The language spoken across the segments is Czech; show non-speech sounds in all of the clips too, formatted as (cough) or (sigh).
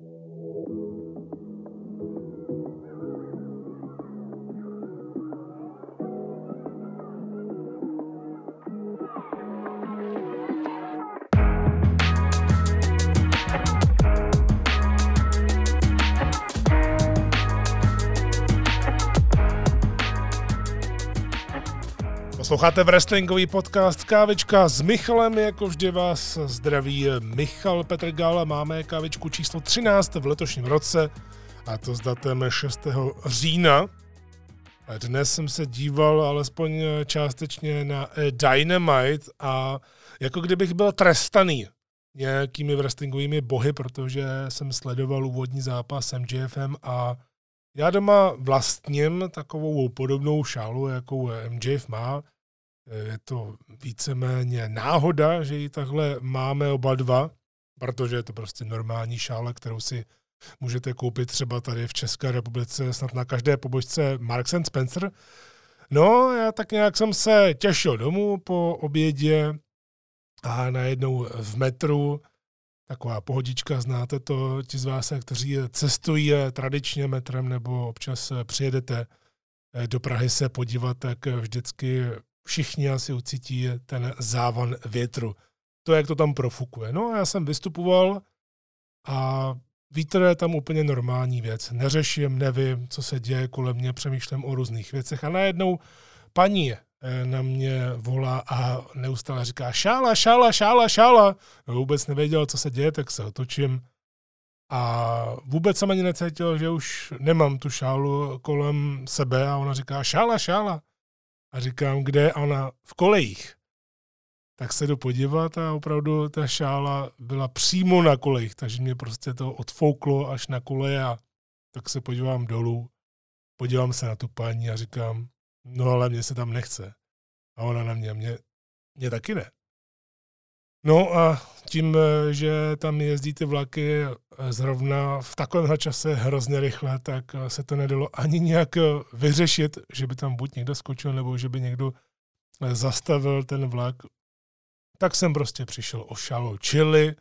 Thank you. Posloucháte wrestlingový podcast Kávička s Michalem, jako vždy vás zdraví Michal Petr Gala. Máme kávičku číslo 13 v letošním roce a to s datem 6. října. Dnes jsem se díval alespoň částečně na Dynamite a jako kdybych byl trestaný nějakými wrestlingovými bohy, protože jsem sledoval úvodní zápas MJFM a já doma vlastním takovou podobnou šálu, jakou MJF má. Je to víceméně náhoda, že ji takhle máme oba dva, protože je to prostě normální šála, kterou si můžete koupit třeba tady v České republice, snad na každé pobočce Marks and Spencer. No, já tak nějak jsem se těšil domů po obědě a najednou v metru taková pohodička, znáte to, ti z vás, kteří cestují tradičně metrem nebo občas přijedete do Prahy se podívat, tak vždycky všichni asi ucítí ten závan větru. To, jak to tam profukuje. No a já jsem vystupoval a vítr je tam úplně normální věc. Neřeším, nevím, co se děje kolem mě, přemýšlím o různých věcech a najednou paní eh, na mě volá a neustále říká šála, šála, šála, šála. No, vůbec nevěděl, co se děje, tak se otočím a vůbec jsem ani necítil, že už nemám tu šálu kolem sebe a ona říká šála, šála. A říkám, kde je ona? V kolejích. Tak se jdu podívat a opravdu ta šála byla přímo na kolejích, takže mě prostě to odfouklo až na koleje a tak se podívám dolů, podívám se na tu paní a říkám, no ale mě se tam nechce. A ona na mě, mě, mě taky ne. No a tím, eh, že tam jezdí ty vlaky eh, zrovna v takovémhle čase hrozně rychle, tak eh, se to nedalo ani nějak vyřešit, že by tam buď někdo skočil, nebo že by někdo zastavil ten vlak. Tak jsem prostě přišel o šalu. Čili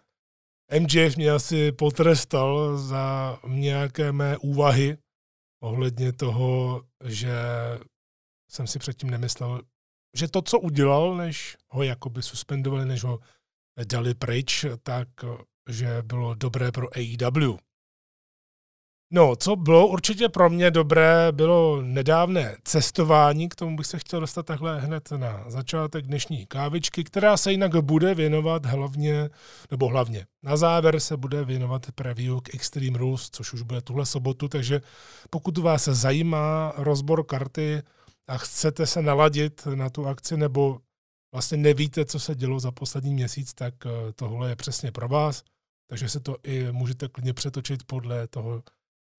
MJF mě asi potrestal za nějaké mé úvahy ohledně toho, že jsem si předtím nemyslel, že to, co udělal, než ho jakoby suspendovali, než ho dali pryč, tak že bylo dobré pro AEW. No, co bylo určitě pro mě dobré, bylo nedávné cestování, k tomu bych se chtěl dostat takhle hned na začátek dnešní kávičky, která se jinak bude věnovat hlavně, nebo hlavně na závěr se bude věnovat preview k Extreme Rules, což už bude tuhle sobotu, takže pokud vás zajímá rozbor karty a chcete se naladit na tu akci nebo vlastně nevíte, co se dělo za poslední měsíc, tak eh, tohle je přesně pro vás. Takže se to i můžete klidně přetočit podle toho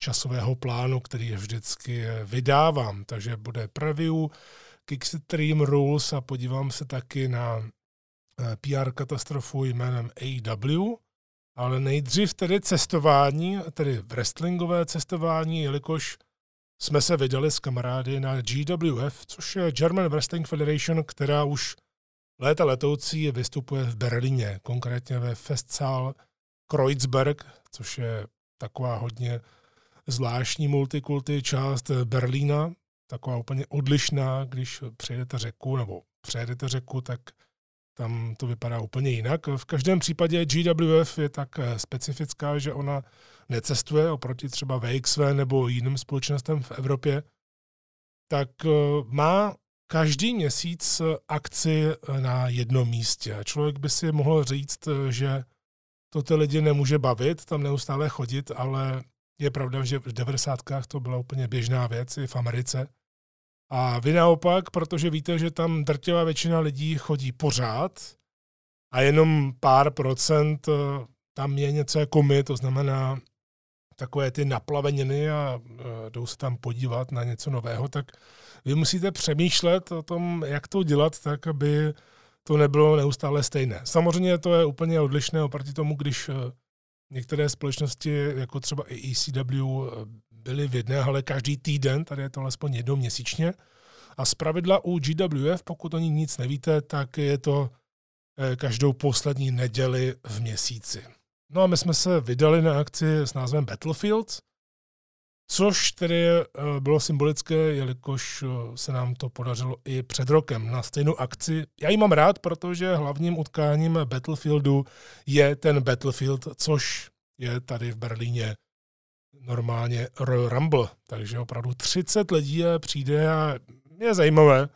časového plánu, který je vždycky eh, vydávám. Takže bude preview Kickstream Rules a podívám se taky na eh, PR katastrofu jménem AW, ale nejdřív tedy cestování, tedy wrestlingové cestování, jelikož jsme se vydali s kamarády na GWF, což je German Wrestling Federation, která už Léta letoucí vystupuje v Berlíně, konkrétně ve Festsaal Kreuzberg, což je taková hodně zvláštní multikulty část Berlína, taková úplně odlišná, když přejedete řeku nebo přejedete řeku, tak tam to vypadá úplně jinak. V každém případě GWF je tak specifická, že ona necestuje oproti třeba VXV nebo jiným společnostem v Evropě, tak eh, má každý měsíc akci na jednom místě. Člověk by si mohl říct, že to ty lidi nemůže bavit, tam neustále chodit, ale je pravda, že v 90. to byla úplně běžná věc i v Americe. A vy naopak, protože víte, že tam drtivá většina lidí chodí pořád a jenom pár procent eh, tam je něco jako my, to znamená takové ty naplaveniny a eh, jdou se tam podívat na něco nového, tak vy musíte přemýšlet o tom, jak to dělat tak, aby to nebylo neustále stejné. Samozřejmě to je úplně odlišné oproti tomu, když eh, některé společnosti, jako třeba i ECW, eh, byly v jedné hale každý týden, tady je to alespoň jednou měsíčně. A z pravidla u GWF, pokud o ní nic nevíte, tak je to každou poslední neděli v měsíci. No a my jsme se vydali na akci s názvem Battlefields, což tedy eh, bylo symbolické, jelikož eh, se nám to podařilo i před rokem na stejnou akci. Já ji mám rád, protože hlavním utkáním Battlefieldu je ten Battlefield, což je tady v Berlíně normálně Royal Rumble. Takže opravdu 30 lidí přijde a je zajímavé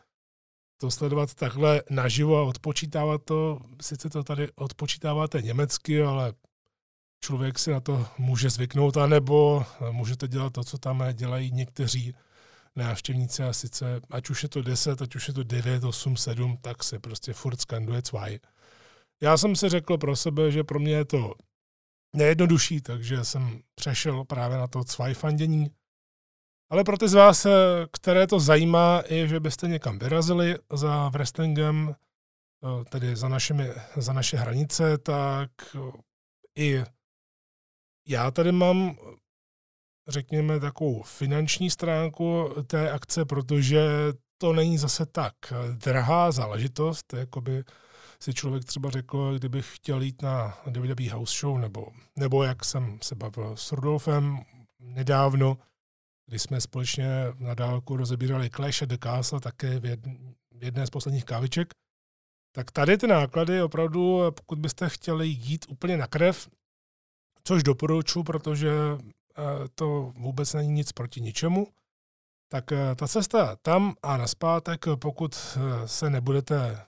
to sledovat takhle naživo a odpočítávat to. Sice to tady odpočítáváte německy, ale člověk si na to může zvyknout, anebo můžete dělat to, co tam dělají někteří návštěvníci a sice, ať už je to 10, ať už je to 9, 8, 7, tak se prostě furt skanduje cvaj. Já jsem si řekl pro sebe, že pro mě je to nejjednodušší, takže jsem přešel právě na to cvaj fandění. Ale pro ty z vás, které to zajímá, je, že byste někam vyrazili za wrestlingem, tedy za, našimi, za naše hranice, tak i já tady mám, řekněme, takovou finanční stránku té akce, protože to není zase tak drahá záležitost, jako by si člověk třeba řekl, kdybych chtěl jít na WWE House Show, nebo, nebo jak jsem se bavil s Rudolfem nedávno, kdy jsme společně na dálku rozebírali Clash at the Castle, také v jedné z posledních káviček, tak tady ty náklady opravdu, pokud byste chtěli jít úplně na krev, což doporučuji, protože eh, to vůbec není nic proti ničemu, tak eh, ta cesta tam a naspátek, pokud eh, se nebudete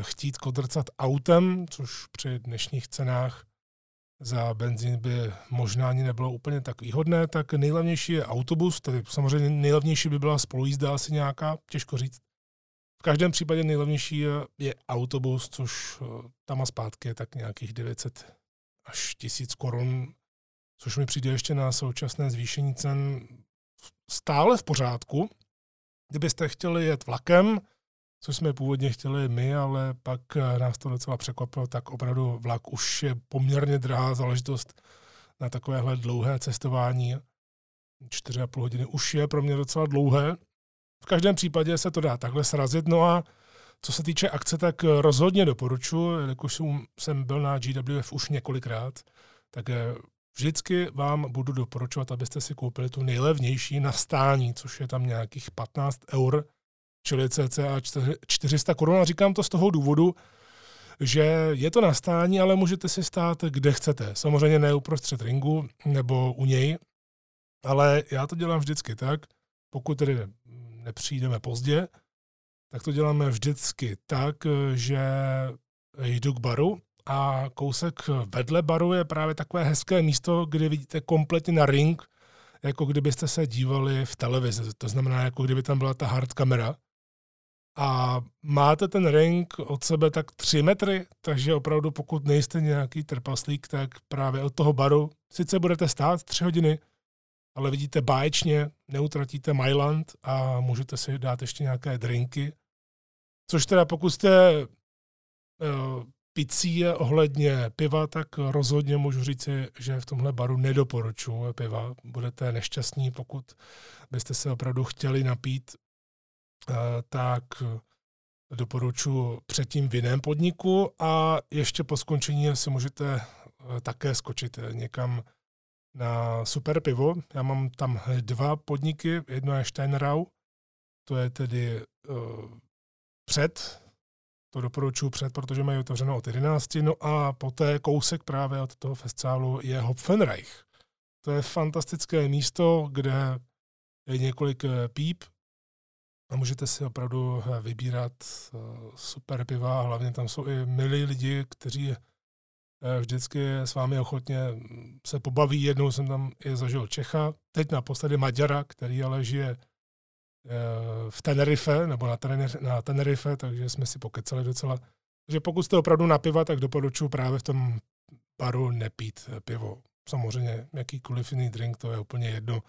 chtít kodrcat autem, což při dnešních cenách za benzín by možná ani nebylo úplně tak výhodné, tak nejlevnější je autobus, tedy samozřejmě nejlevnější by byla spolujízda asi nějaká, těžko říct. V každém případě nejlevnější je, je autobus, což tam a zpátky je tak nějakých 900 až tisíc korun, což mi přijde ještě na současné zvýšení cen stále v pořádku. Kdybyste chtěli jet vlakem, což jsme původně chtěli my, ale pak nás to docela překvapilo, tak opravdu vlak už je poměrně drahá záležitost na takovéhle dlouhé cestování. 4,5 hodiny už je pro mě docela dlouhé. V každém případě se to dá takhle srazit. No a co se týče akce, tak rozhodně doporučuji, jelikož jsem byl na GWF už několikrát, tak eh, vždycky vám budu doporučovat, abyste si koupili tu nejlevnější na stání, což je tam nějakých 15 eur, čili cca 400 korun. Říkám to z toho důvodu, že je to na stání, ale můžete si stát kde chcete. Samozřejmě ne uprostřed ringu nebo u něj, ale já to dělám vždycky tak, pokud tedy nepřijdeme pozdě, tak to děláme vždycky tak, že jdu k baru a kousek vedle baru je právě takové hezké místo, kde vidíte kompletně na ring, jako kdybyste se dívali v televizi. To znamená, jako kdyby tam byla ta hard kamera. A máte ten ring od sebe tak tři metry, takže opravdu pokud nejste nějaký trpaslík, tak právě od toho baru sice budete stát tři hodiny, ale vidíte báječně, neutratíte Myland a můžete si dát ještě nějaké drinky. Což teda pokud jste uh, picí ohledně piva, tak rozhodně můžu říci, že v tomhle baru nedoporučuji piva. Budete nešťastní, pokud byste se opravdu chtěli napít, uh, tak doporučuji předtím v jiném podniku a ještě po skončení si můžete uh, také skočit někam na super pivo. Já mám tam dva podniky, jedno je Steinrau, to je tedy uh, před, to doporučuji před, protože mají otevřeno od 11, no a poté kousek právě od toho festálu je Hopfenreich. To je fantastické místo, kde je několik eh, píp a můžete si opravdu eh, vybírat super piva, hlavně tam jsou i milí lidi, kteří Eh, vždycky s vámi ochotně se pobaví. Jednou jsem tam i zažil Čecha, teď naposledy Maďara, který ale žije eh, v Tenerife, nebo na, Tenerife, na Tenerife, takže jsme si pokecali docela. Takže pokud jste opravdu na piva, tak doporučuji právě v tom baru nepít pivo. Samozřejmě jakýkoliv jiný drink, to je úplně jedno,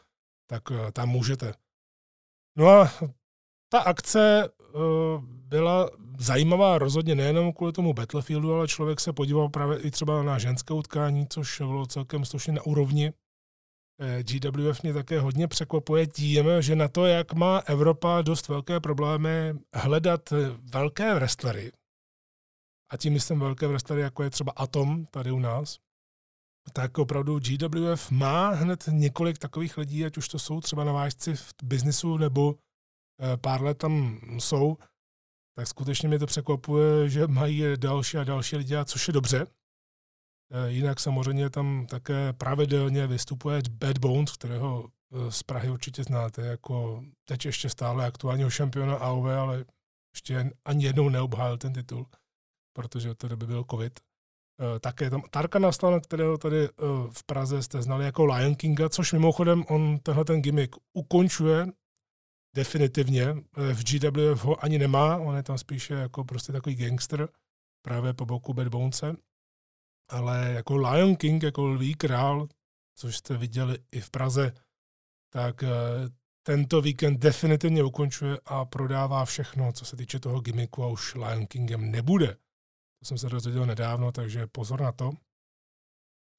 tak eh, tam můžete. No a ta akce byla zajímavá rozhodně nejenom kvůli tomu Battlefieldu, ale člověk se podíval právě i třeba na ženské utkání, což bylo celkem slušně na úrovni. Eh, GWF mě také hodně překvapuje tím, že na to, jak má Evropa dost velké problémy hledat velké wrestlery, a tím myslím velké wrestlery, jako je třeba Atom tady u nás, tak opravdu GWF má hned několik takových lidí, ať už to jsou třeba navážci v biznisu nebo eh, pár let tam jsou, tak skutečně mě to překvapuje, že mají další a další lidi, a což je dobře. Eh, jinak samozřejmě tam také pravidelně vystupuje Bad Bones, kterého eh, z Prahy určitě znáte, jako teď ještě stále aktuálního šampiona AOV, ale ještě ani jednou neobhájil ten titul, protože od té doby byl covid. Eh, také tam Tarka Nastan, kterého tady v Praze jste znali jako Lion Kinga, což mimochodem on tenhle ten gimmick ukončuje definitivně. V GWF ho ani nemá, on je tam spíše jako prostě takový gangster, právě po boku Bad Bonese ale jako Lion King, jako lví král, což jste viděli i v Praze, tak eh, tento víkend definitivně ukončuje a prodává všechno, co se týče toho gimmicku a už Lion Kingem nebude. To jsem se dozvěděl nedávno, takže pozor na to.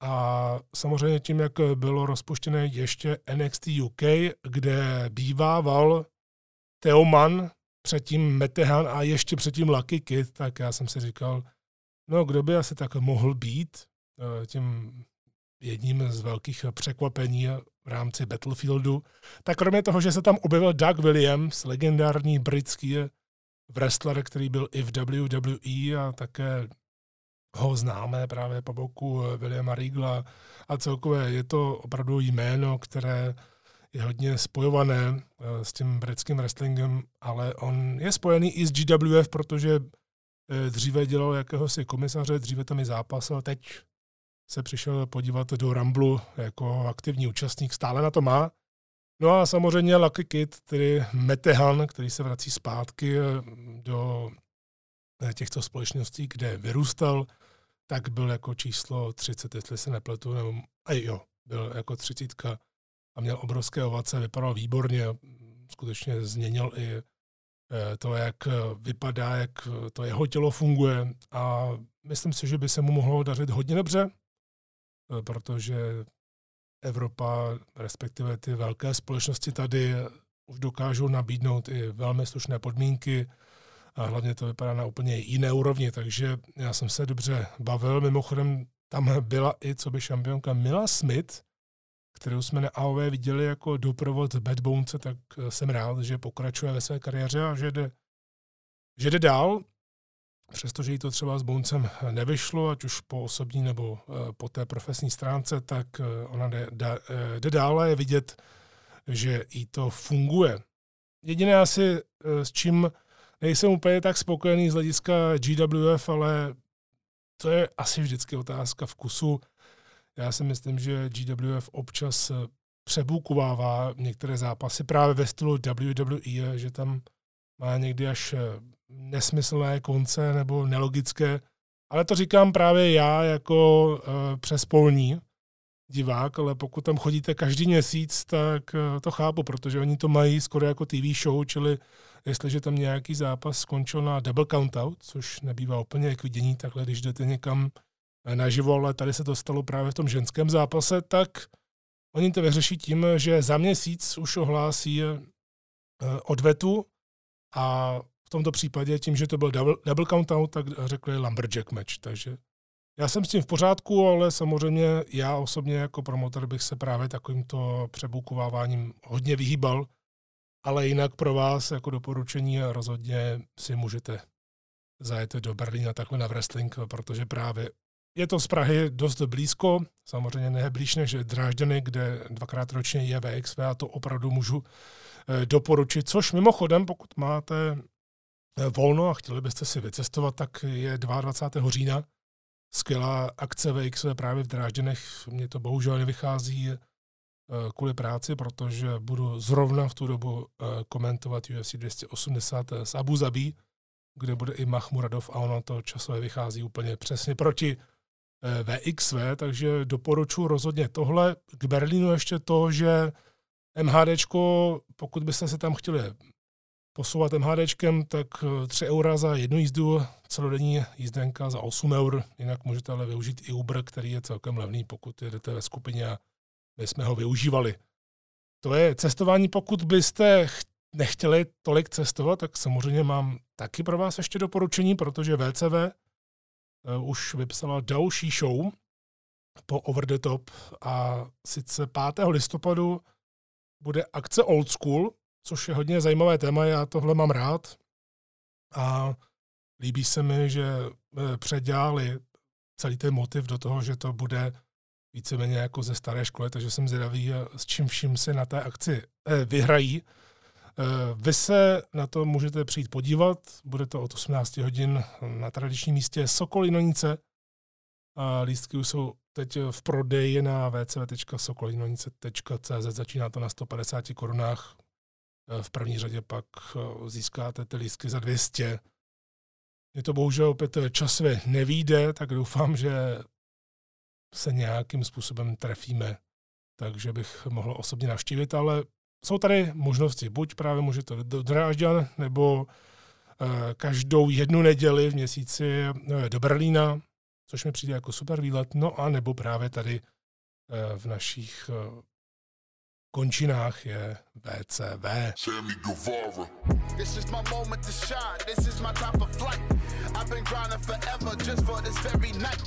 A samozřejmě tím, jak bylo rozpuštěné ještě NXT UK, kde bývával Teoman, předtím Metehan a ještě předtím Lucky Kid, tak já jsem si říkal, No, kdo by asi tak mohl být eh, tím jedním z velkých překvapení v rámci Battlefieldu. Tak kromě toho, že se tam objevil Doug Williams, legendární britský wrestler, který byl i v WWE a také ho známe právě po boku Williama Riegla a celkově je to opravdu jméno, které je hodně spojované eh, s tím britským wrestlingem, ale on je spojený i s GWF, protože Eh, dříve dělal jakéhosi komisaře, dříve tam i zápasil, teď se přišel podívat do Ramblu jako aktivní účastník, stále na to má. No a samozřejmě Lucky Kid, tedy Metehan, který se vrací zpátky eh, do eh, těchto společností, kde vyrůstal, tak byl jako číslo 30, jestli se nepletu, nebo, a jo, byl jako třicítka a měl obrovské ovace, vypadal výborně, skutečně změnil i Eh, to, jak eh, vypadá, jak eh, to jeho tělo funguje a myslím si, že by se mu mohlo dařit hodně dobře, protože Evropa, respektive ty velké společnosti tady už dokážou nabídnout i velmi slušné podmínky a hlavně to vypadá na úplně jiné úrovni, takže já jsem se dobře bavil. Mimochodem tam byla i co by šampionka Mila Smith, kterou jsme na AOV viděli jako doprovod Bad Bonece, tak eh, jsem rád, že pokračuje ve své kariéře a že jde, že jde dál, přestože jí to třeba s Boncem nevyšlo, ať už po osobní nebo eh, po té profesní stránce, tak eh, ona jde, jde, jde dál a je vidět, že jí to funguje. Jediné asi, s čím nejsem úplně tak spokojený z hlediska GWF, ale to je asi vždycky otázka vkusu. Já si myslím, že GWF občas eh, přebukovává některé zápasy právě ve stylu WWE, že tam má někdy až eh, nesmyslné konce nebo nelogické. Ale to říkám právě já jako uh, přespolní divák, ale pokud tam chodíte každý měsíc, tak to chápu, protože oni to mají skoro jako TV show, čili jestliže tam nějaký zápas skončil na double countout, což nebývá úplně jak vidění takhle, když jdete někam naživo, ale tady se to stalo právě v tom ženském zápase, tak oni to vyřeší tím, že za měsíc už ohlásí eh, odvetu a v tomto případě tím, že to byl double, double count-out, tak řekli lumberjack match. Takže já jsem s tím v pořádku, ale samozřejmě já osobně jako promotor bych se právě takovýmto přebukováváním hodně vyhýbal, ale jinak pro vás jako doporučení rozhodně si můžete zajet do Berlína takhle na wrestling, protože právě je to z Prahy dost blízko, samozřejmě ne blíž než Drážďany, kde dvakrát ročně je VXV a to opravdu můžu eh, doporučit. Což mimochodem, pokud máte eh, volno a chtěli byste si vycestovat, tak je 22. října skvělá akce VXV právě v Drážděnech. Mně to bohužel nevychází kvůli práci, protože budu zrovna v tu dobu komentovat UFC 280 z Abu Zabi, kde bude i Mahmuradov a ono to časově vychází úplně přesně proti VXV, eh, takže doporučuji rozhodně tohle. K Berlínu ještě to, že MHDčko, pokud byste se tam chtěli posouvat MHDčkem, tak 3 eh, eura za jednu jízdu, celodenní jízdenka za 8 eur, jinak můžete ale využít i Uber, který je celkem levný, pokud jedete ve skupině a my jsme ho využívali. To je cestování, pokud byste nechtěli tolik cestovat, tak samozřejmě mám taky pro vás ještě doporučení, protože VCV uh, už vypsala další show, po Over the Top a sice 5. listopadu bude akce Old School, což je hodně zajímavé téma, já tohle mám rád a líbí se mi, že eh, předělali celý ten motiv do toho, že to bude víceméně jako ze staré školy, takže jsem zvědavý, eh, s čím vším se na té akci eh, vyhrají. Eh, vy se na to můžete přijít podívat, bude to od 18 hodin na tradičním místě Sokolinonice. A lístky už jsou teď v prodeji na www.sokolinonice.cz, začíná to na 150 korunách. V první řadě pak získáte ty lístky za 200. Mě to bohužel opět časově nevíde, tak doufám, že se nějakým způsobem trefíme, takže bych mohl osobně navštívit, ale jsou tady možnosti. Buď právě můžete do Drážďan, nebo eh, každou jednu neděli v měsíci eh, do Berlína, což mi přijde jako super výlet, no a nebo právě tady eh, v našich končinách je VCV. Sammy Guevara. This is my moment to shine. This is my time for flight. I've been grinding forever just for this very night.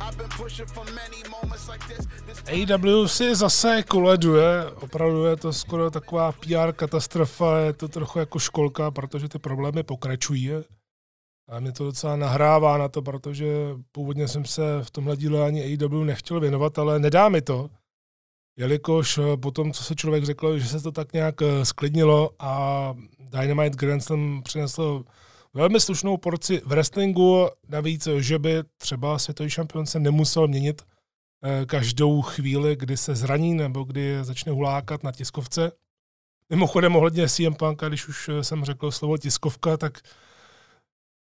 I've been pushing for many moments like this. this AW si zase koleduje, opravdu je to skoro taková PR katastrofa, je to trochu jako školka, protože ty problémy pokračují. A mě to docela nahrává na to, protože původně jsem se v tomhle díle ani AW nechtěl věnovat, ale nedá mi to jelikož eh, po tom, co se člověk řekl, že se to tak nějak eh, sklidnilo a Dynamite Grand Slam přinesl velmi slušnou porci v wrestlingu, navíc, že by třeba světový šampion se nemusel měnit eh, každou chvíli, kdy se zraní nebo kdy začne hulákat na tiskovce. Mimochodem ohledně CM Punk, když už jsem řekl slovo tiskovka, tak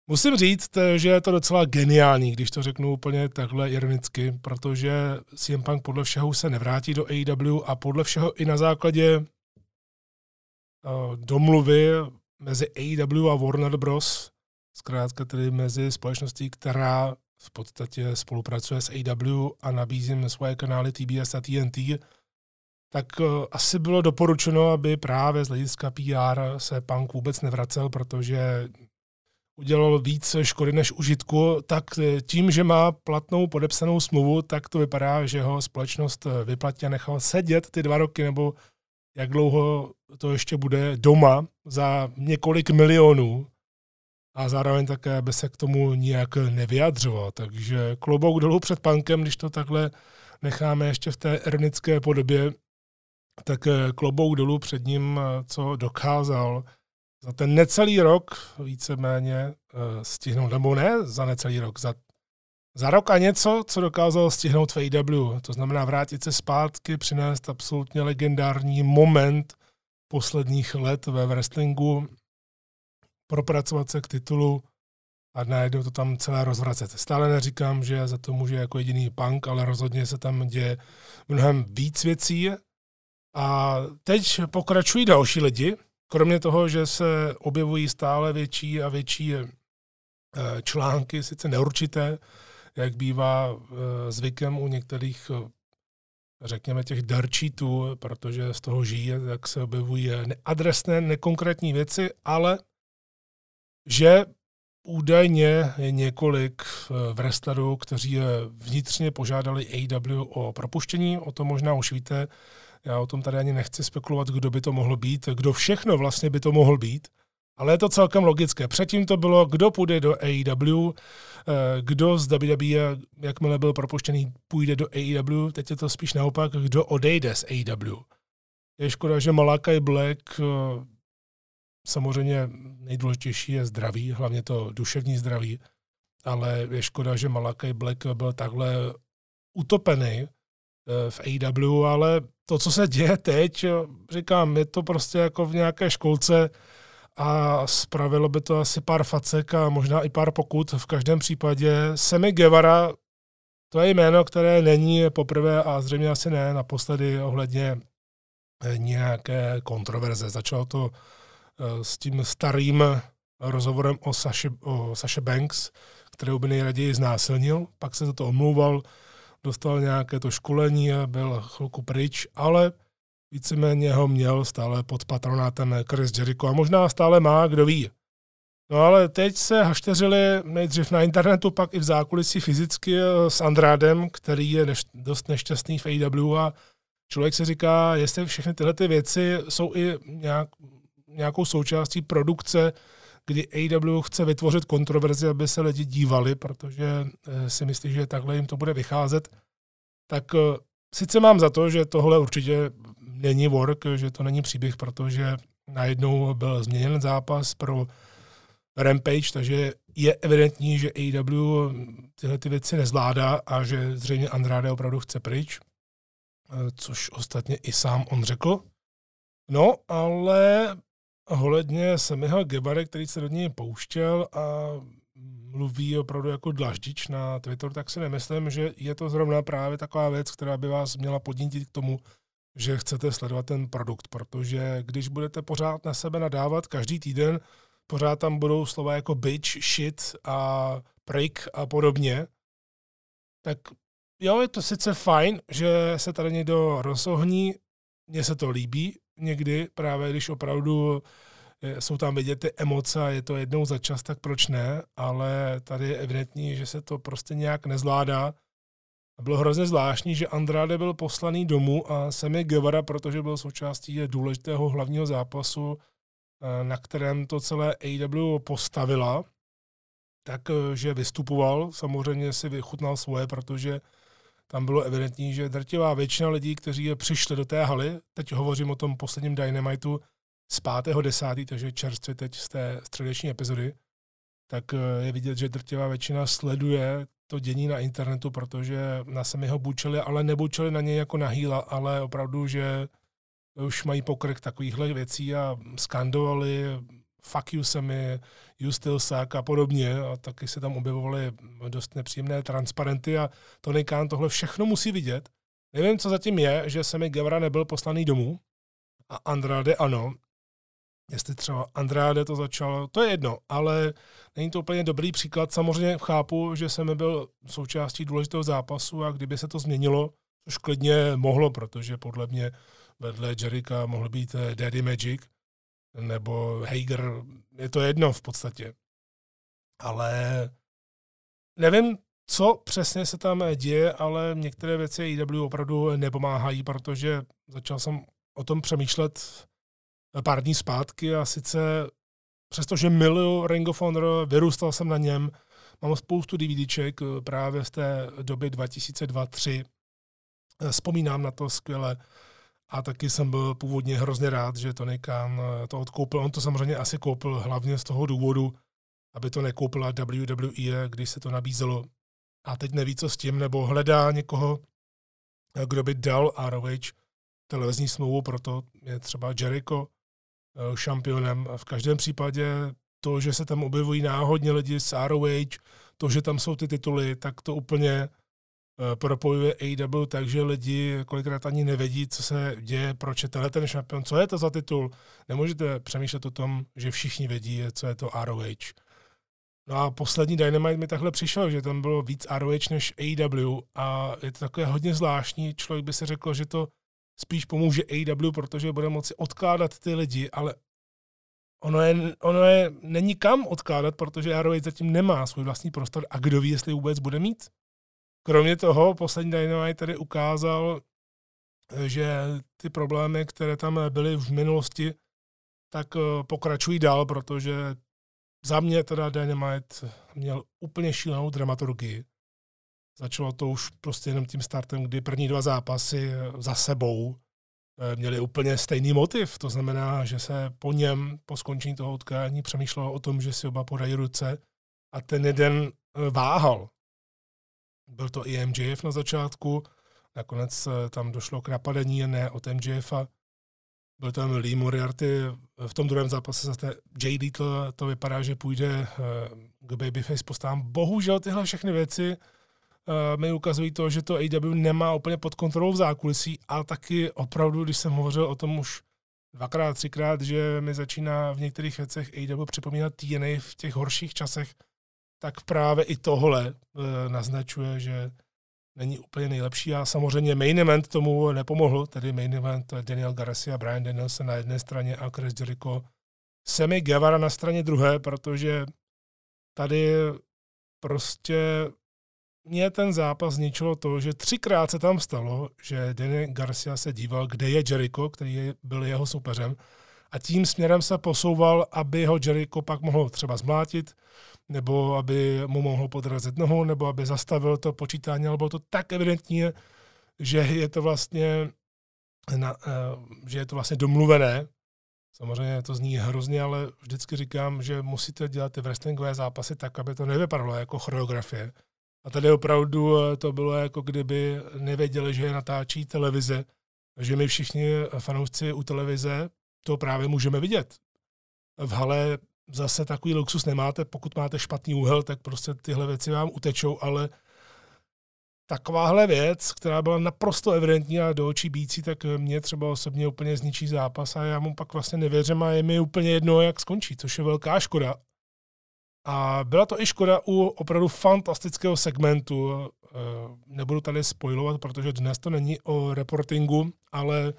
Musím říct, že je to docela geniální, když to řeknu úplně takhle ironicky, protože CM Punk podle všeho se nevrátí do AEW a podle všeho i na základě uh, domluvy mezi AEW a Warner Bros., zkrátka tedy mezi společností, která v podstatě spolupracuje s AEW a nabízí svoje kanály TBS a TNT, tak uh, asi bylo doporučeno, aby právě z hlediska PR se Punk vůbec nevracel, protože udělal víc škody než užitku, tak tím, že má platnou podepsanou smlouvu, tak to vypadá, že ho společnost vyplatí a nechal sedět ty dva roky, nebo jak dlouho to ještě bude doma za několik milionů a zároveň také by se k tomu nijak nevyjadřoval. Takže klobouk dolů před pankem, když to takhle necháme ještě v té ironické podobě, tak klobouk dolů před ním, co dokázal za ten necelý rok víceméně uh, stihnout, nebo ne za necelý rok, za, za rok a něco, co dokázal stihnout v AW. To znamená vrátit se zpátky, přinést absolutně legendární moment posledních let ve wrestlingu, propracovat se k titulu a najednou to tam celé rozvracet. Stále neříkám, že za to může jako jediný punk, ale rozhodně se tam děje mnohem víc věcí. A teď pokračují další lidi, Kromě toho, že se objevují stále větší a větší eh, články, sice neurčité, jak bývá eh, zvykem u některých, eh, řekněme, těch darčítů, protože z toho žijí, tak se objevují neadresné, nekonkrétní věci, ale že údajně je několik wrestlerů, kteří vnitřně požádali AW o propuštění, o tom možná už víte, já o tom tady ani nechci spekulovat, kdo by to mohl být, kdo všechno vlastně by to mohl být, ale je to celkem logické. Předtím to bylo, kdo půjde do AEW, eh, kdo z WWE, jakmile byl propuštěný, půjde do AEW, teď je to spíš naopak, kdo odejde z AEW. Je škoda, že Malakai Black eh, samozřejmě nejdůležitější je zdraví, hlavně to duševní zdraví, ale je škoda, že Malakai Black byl takhle utopený v AW, ale to, co se děje teď, říkám, je to prostě jako v nějaké školce a spravilo by to asi pár facek a možná i pár pokut. V každém případě Semi Guevara, to je jméno, které není poprvé a zřejmě asi ne naposledy ohledně eh, nějaké kontroverze. Začalo to eh, s tím starým rozhovorem o Saše, o Saše Banks, kterou by nejraději znásilnil, pak se za to omlouval, dostal nějaké to školení a byl chvilku pryč, ale víceméně ho měl stále pod patronátem Chris Jericho a možná stále má, kdo ví. No ale teď se hašteřili nejdřív na internetu, pak i v zákulisí fyzicky eh, s Andrádem, který je neš- dost nešťastný v AW a člověk se říká, jestli všechny tyhle ty věci jsou i nějak, nějakou součástí produkce, kdy AW chce vytvořit kontroverzi, aby se lidi dívali, protože eh, si myslí, že takhle jim to bude vycházet, tak eh, sice mám za to, že tohle určitě není work, že to není příběh, protože najednou byl změněn zápas pro Rampage, takže je evidentní, že AEW tyhle ty věci nezvládá a že zřejmě Andrade opravdu chce pryč, eh, což ostatně i sám on řekl. No, ale ohledně Semiho Gebare, který se do něj pouštěl a mluví opravdu jako dlaždič na Twitter, tak si nemyslím, že je to zrovna právě taková věc, která by vás měla podnítit k tomu, že chcete sledovat ten produkt, protože když budete pořád na sebe nadávat každý týden, pořád tam budou slova jako bitch, shit a prick a podobně, tak jo, je to sice fajn, že se tady někdo rozohní, mně se to líbí někdy, právě když opravdu jsou tam vidět ty emoce a je to jednou za čas, tak proč ne, ale tady je evidentní, že se to prostě nějak nezvládá. Bylo hrozně zvláštní, že Andrade byl poslaný domů a Semi Guevara, protože byl součástí důležitého hlavního zápasu, eh, na kterém to celé AW postavila, takže eh, vystupoval, samozřejmě si vychutnal svoje, protože tam bylo evidentní, že drtivá většina lidí, kteří je přišli do té haly, teď hovořím o tom posledním Dynamitu, z 5.10., takže čerstvě teď z té středeční epizody, tak eh, je vidět, že drtivá většina sleduje to dění na internetu, protože na semi ho bučili, ale nebučili na něj jako na hýla, ale opravdu, že už mají pokrk takovýchhle věcí a skandovali fuck you semi, you still suck a podobně a taky se tam objevovaly dost nepříjemné transparenty a Tony Khan tohle všechno musí vidět. Nevím, co zatím je, že Semi Guevara nebyl poslaný domů a Andrade ano, jestli třeba Andrade to začal, to je jedno, ale není to úplně dobrý příklad. Samozřejmě chápu, že jsem byl součástí důležitého zápasu a kdyby se to změnilo, což klidně mohlo, protože podle mě vedle Jerika mohl být eh, Daddy Magic nebo Hager, je to jedno v podstatě. Ale nevím, co přesně se tam děje, ale některé věci IW opravdu nepomáhají, protože začal jsem o tom přemýšlet pár dní zpátky a sice přestože miluju Ring of Honor, vyrůstal jsem na něm, mám spoustu DVDček právě z té doby 2002-2003, vzpomínám na to skvěle a taky jsem byl původně hrozně rád, že Tony Khan to odkoupil. On to samozřejmě asi koupil hlavně z toho důvodu, aby to nekoupila WWE, když se to nabízelo a teď neví, co s tím, nebo hledá někoho, kdo by dal ROH televizní smlouvu, proto je třeba Jericho, Eh, šampionem. V každém případě to, že se tam objevují náhodně lidi z ROH, to, že tam jsou ty tituly, tak to úplně eh, propojuje AEW, takže lidi kolikrát ani nevědí, co se děje, proč je tenhle ten šampion, co je to za titul. Nemůžete přemýšlet o tom, že všichni vědí, co je to ROH. No a poslední Dynamite mi takhle přišel, že tam bylo víc ROH než AEW a je to takové hodně zvláštní. Člověk by se řekl, že to spíš pomůže AW, protože bude moci odkládat ty lidi, ale ono je, ono je, není kam odkládat, protože ROH zatím nemá svůj vlastní prostor a kdo ví, jestli vůbec bude mít. Kromě toho, poslední Dynamite tady ukázal, že ty problémy, které tam byly v minulosti, tak eh, pokračují dál, protože za mě teda Dynamite měl úplně šílenou dramaturgii. Začalo to už prostě jenom tím startem, kdy první dva zápasy eh, za sebou eh, měli úplně stejný motiv. To znamená, že se po něm, po skončení toho utkání, přemýšlelo o tom, že si oba podají ruce a ten jeden váhal. Byl to i MJF na začátku, nakonec tam došlo k napadení, ne od MJFa. Byl tam Lee Moriarty, v tom druhém zápase zase JD to, to vypadá, že půjde k Babyface postávám. Bohužel tyhle všechny věci uh, mi ukazují to, že to AW nemá úplně pod kontrolou v zákulisí, ale taky opravdu, když jsem hovořil o tom už dvakrát, třikrát, že mi začíná v některých věcech AW připomínat TNA v těch horších časech, tak právě i tohle uh, naznačuje, že není úplně nejlepší. A samozřejmě main event tomu nepomohl, tedy main event Daniel Garcia, Brian Danielson na jedné straně a Chris Jericho Semi Guevara na straně druhé, protože tady prostě mě ten zápas zničilo to, že třikrát se tam stalo, že Danny Garcia se díval, kde je Jericho, který byl jeho soupeřem, a tím směrem se posouval, aby ho Jericho pak mohl třeba zmlátit, nebo aby mu mohl podrazit nohu, nebo aby zastavil to počítání, ale bylo to tak evidentní, že je to vlastně, na, eh, že je to vlastně domluvené. Samozřejmě to zní hrozně, ale vždycky říkám, že musíte dělat ty wrestlingové zápasy tak, aby to nevypadalo jako choreografie. A tady opravdu eh, to bylo jako kdyby nevěděli, že je natáčí televize, že my všichni fanoušci u televize to právě můžeme vidět. V hale zase takový luxus nemáte, pokud máte špatný úhel, tak prostě tyhle věci vám utečou, ale takováhle věc, která byla naprosto evidentní a do očí bící, tak mě třeba osobně úplně zničí zápas a já mu pak vlastně nevěřím a je mi úplně jedno, jak skončí, což je velká škoda. A byla to i škoda u opravdu fantastického segmentu. Eh, nebudu tady spojovat, protože dnes to není o reportingu, ale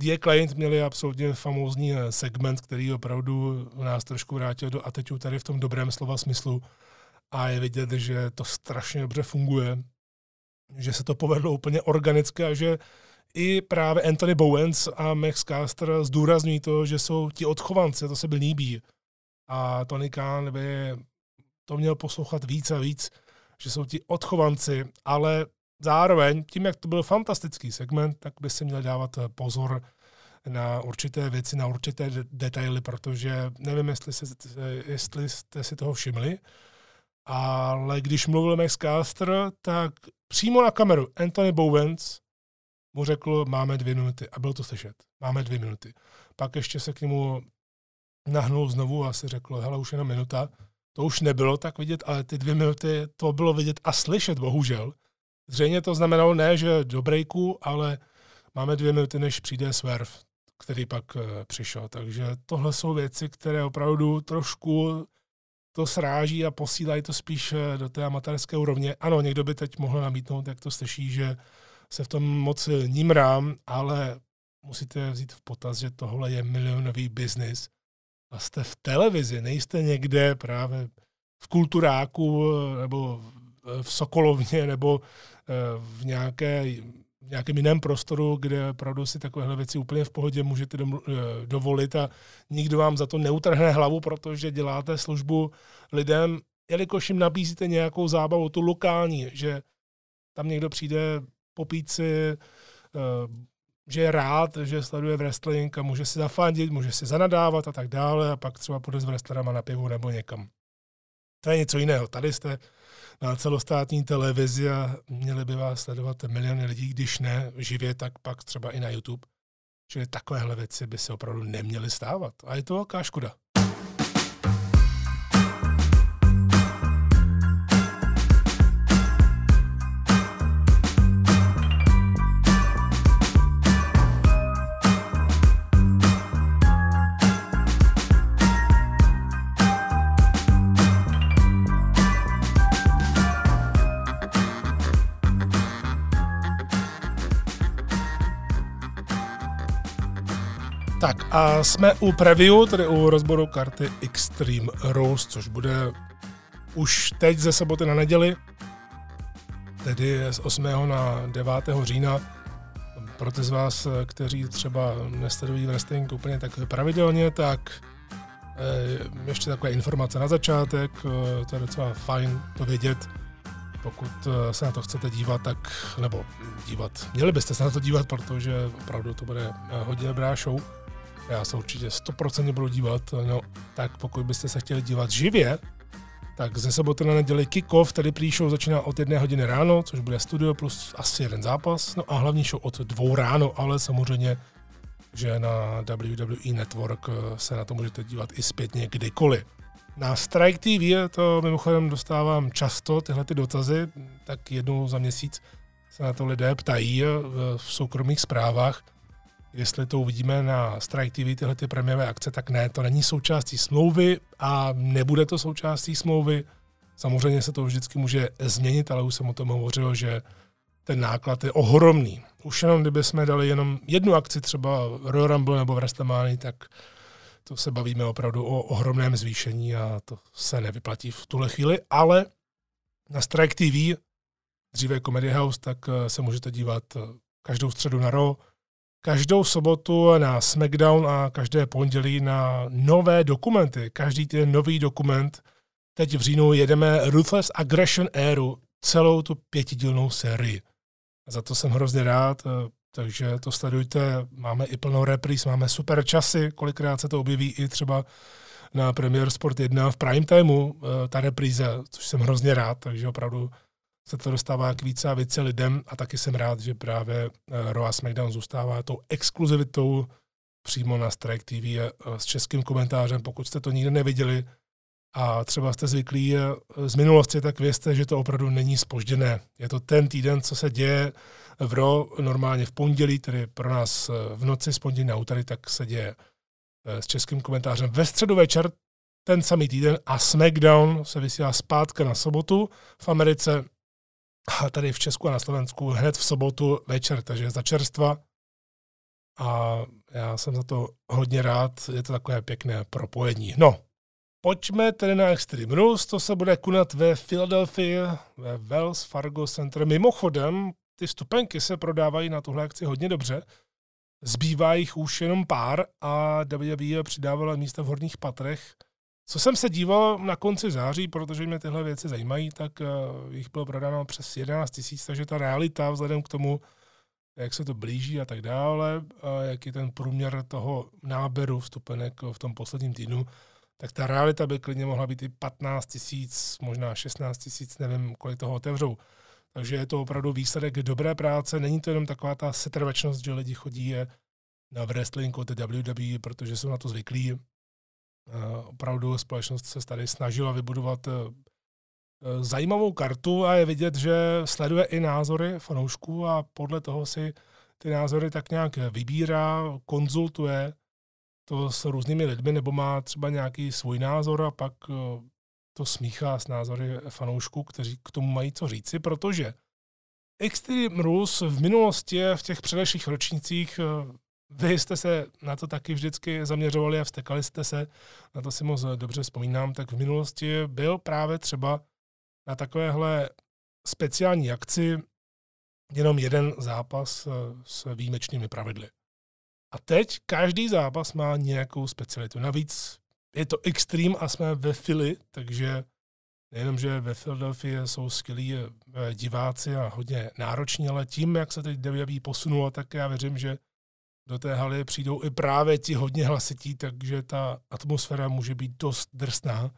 The Client měli absolutně famózní eh, segment, který opravdu nás trošku vrátil do ateťu tady v tom dobrém slova smyslu. A je vidět, že to strašně dobře funguje, že se to povedlo úplně organicky a že i právě Anthony Bowens a Max Caster zdůrazňují to, že jsou ti odchovanci, to se by líbí. A Tony Khan by to měl poslouchat víc a víc, že jsou ti odchovanci, ale zároveň, tím, jak to byl fantastický segment, tak by si měl dávat pozor na určité věci, na určité detaily, protože nevím, jestli, se, jestli jste si toho všimli, ale když mluvil Max Caster, tak přímo na kameru Anthony Bowens mu řekl, máme dvě minuty. A bylo to slyšet. Máme dvě minuty. Pak ještě se k němu nahnul znovu a si řekl, hele, už jenom minuta. To už nebylo tak vidět, ale ty dvě minuty to bylo vidět a slyšet, bohužel. Zřejmě to znamenalo ne, že do breaku, ale máme dvě minuty, než přijde swerve, který pak eh, přišel. Takže tohle jsou věci, které opravdu trošku to sráží a posílají to spíš eh, do té amatérské úrovně. Ano, někdo by teď mohl namítnout, jak to slyší, že se v tom moc nímrám, ale musíte vzít v potaz, že tohle je milionový biznis a jste v televizi, nejste někde právě v kulturáku eh, nebo v Sokolovně nebo eh, v nějaké nějakém jiném prostoru, kde opravdu si takovéhle věci úplně v pohodě můžete eh, dovolit a nikdo vám za to neutrhne hlavu, protože děláte službu lidem, jelikož jim nabízíte nějakou zábavu, tu lokální, že tam někdo přijde popít si že je rád, že sleduje wrestling a může si zafandit, může si zanadávat a tak dále a pak třeba půjde s wrestlerama na pivu nebo někam. To je něco jiného. Tady jste na celostátní televizi a měli by vás sledovat miliony lidí, když ne živě, tak pak třeba i na YouTube. Čili takovéhle věci by se opravdu neměly stávat. A je to velká škoda. A jsme u preview, tedy u rozboru karty Extreme Rules, což bude už teď ze soboty na neděli, tedy z 8. na 9. října. Pro ty z vás, kteří třeba nesledují wrestling úplně tak pravidelně, tak eh, ještě takové informace na začátek, eh, to je docela fajn to vědět. Pokud eh, se na to chcete dívat, tak, nebo dívat, měli byste se na to dívat, protože opravdu to bude hodně dobrá show já se určitě 100% budu dívat, no, tak pokud byste se chtěli dívat živě, tak ze soboty na neděli kick-off, tedy show začíná od jedné hodiny ráno, což bude studio plus asi jeden zápas, no a hlavní show od dvou ráno, ale samozřejmě, že na WWE Network eh, se na to můžete dívat i zpětně kdykoliv. Na Strike TV to mimochodem dostávám často, tyhle ty dotazy, tak jednou za měsíc se na to lidé ptají eh, v soukromých zprávách, jestli to uvidíme na Strike TV, tyhle ty premiové akce, tak ne, to není součástí smlouvy a nebude to součástí smlouvy. Samozřejmě se to vždycky může změnit, ale už jsem o tom hovořil, že ten náklad je ohromný. Už jenom kdyby jsme dali jenom jednu akci, třeba Royal Rumble nebo WrestleMania, tak to se bavíme opravdu o ohromném zvýšení a to se nevyplatí v tuhle chvíli, ale na Strike TV, dříve Comedy House, tak eh, se můžete dívat eh, každou středu na Raw, každou sobotu na SmackDown a každé pondělí na nové dokumenty. Každý ten nový dokument. Teď v říjnu jedeme Ruthless Aggression Airu, celou tu pětidílnou sérii. Za to jsem hrozně rád, eh, takže to sledujte. Máme i plnou repríz, máme super časy, kolikrát se to objeví i třeba na Premier Sport 1 v prime timeu, eh, ta repríza, což jsem hrozně rád, takže opravdu se to dostává k více a více lidem a taky jsem rád, že právě eh, Raw SmackDown zůstává tou exkluzivitou přímo na Strike TV s českým komentářem. Pokud jste to nikdy neviděli a třeba jste zvyklí z minulosti, tak vězte, že to opravdu není spožděné. Je to ten týden, co se děje v RO normálně v pondělí, tedy pro nás eh, v noci z pondělí na úterý, tak se děje eh, s českým komentářem ve středu večer ten samý týden a SmackDown se vysílá zpátka na sobotu v Americe a tady v Česku a na Slovensku hned v sobotu večer, takže za čerstva. A já jsem za to hodně rád, je to takové pěkné propojení. No, pojďme tedy na Extreme Rules, to se bude konat ve Philadelphia, ve Wells Fargo Center. Mimochodem, ty vstupenky se prodávají na tuhle akci hodně dobře. Zbývá jich už jenom pár a WWE přidávala místa v horních patrech. Co jsem se díval na konci září, protože mě tyhle věci zajímají, tak uh, jich bylo prodáno přes 11 tisíc, takže ta realita vzhledem k tomu, jak se to blíží a tak dále, a jak je ten průměr toho náberu vstupenek v tom posledním týdnu, tak ta realita by klidně mohla být i 15 tisíc, možná 16 tisíc, nevím, kolik toho otevřou. Takže je to opravdu výsledek dobré práce. Není to jenom taková ta setrvačnost, že lidi chodí na wrestling od WWE, protože jsou na to zvyklí. Uh, opravdu společnost se tady snažila vybudovat uh, zajímavou kartu a je vidět, že sleduje i názory fanoušků a podle toho si ty názory tak nějak vybírá, konzultuje to s různými lidmi, nebo má třeba nějaký svůj názor a pak to smíchá s názory fanoušků, kteří k tomu mají co říci, protože Extreme Rules v minulosti, v těch předešlých ročnících, eh, vy jste se na to taky vždycky zaměřovali a vstekali jste se, na to si moc dobře vzpomínám, tak v minulosti byl právě třeba na takovéhle speciální akci jenom jeden zápas eh, s výjimečnými pravidly. A teď každý zápas má nějakou specialitu. Navíc je to extrém a jsme ve Philly, takže nejenom, že ve Philadelphia jsou skvělí eh, diváci a hodně nároční, ale tím, jak se teď WWE posunulo, tak já věřím, že do té haly přijdou i právě ti hodně hlasití, takže ta atmosféra může být dost drsná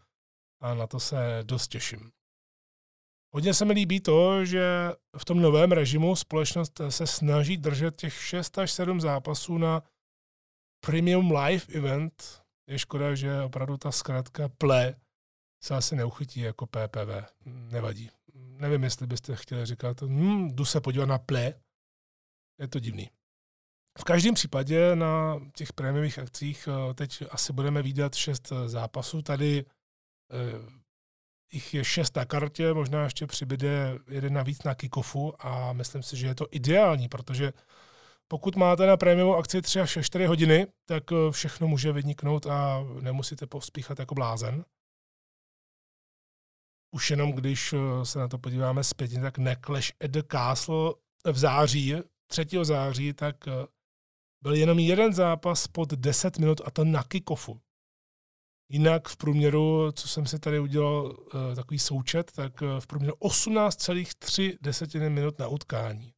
a na to se dost těším. Hodně se mi líbí to, že v tom novém režimu společnost se snaží držet těch 6 až 7 zápasů na premium live event, je škoda, že opravdu ta zkrátka ple se asi neuchytí jako PPV. Nevadí. Nevím, jestli byste chtěli říkat, hm, jdu se podívat na ple. Je to divný. V každém případě na těch prémiových akcích eh, teď asi budeme výdat šest eh, zápasů. Tady eh, jich je šest na kartě, možná ještě přibyde jeden navíc na kickofu a myslím si, že je to ideální, protože pokud máte na prémiovou akci 3 až 4 hodiny, tak všechno může vyniknout a nemusíte pospíchat jako blázen. Už jenom když se na to podíváme zpětně, tak Necklash at the Castle v září, 3. září, tak byl jenom jeden zápas pod 10 minut a to na kickoffu. Jinak v průměru, co jsem si tady udělal takový součet, tak v průměru 18,3 desetiny minut na utkání.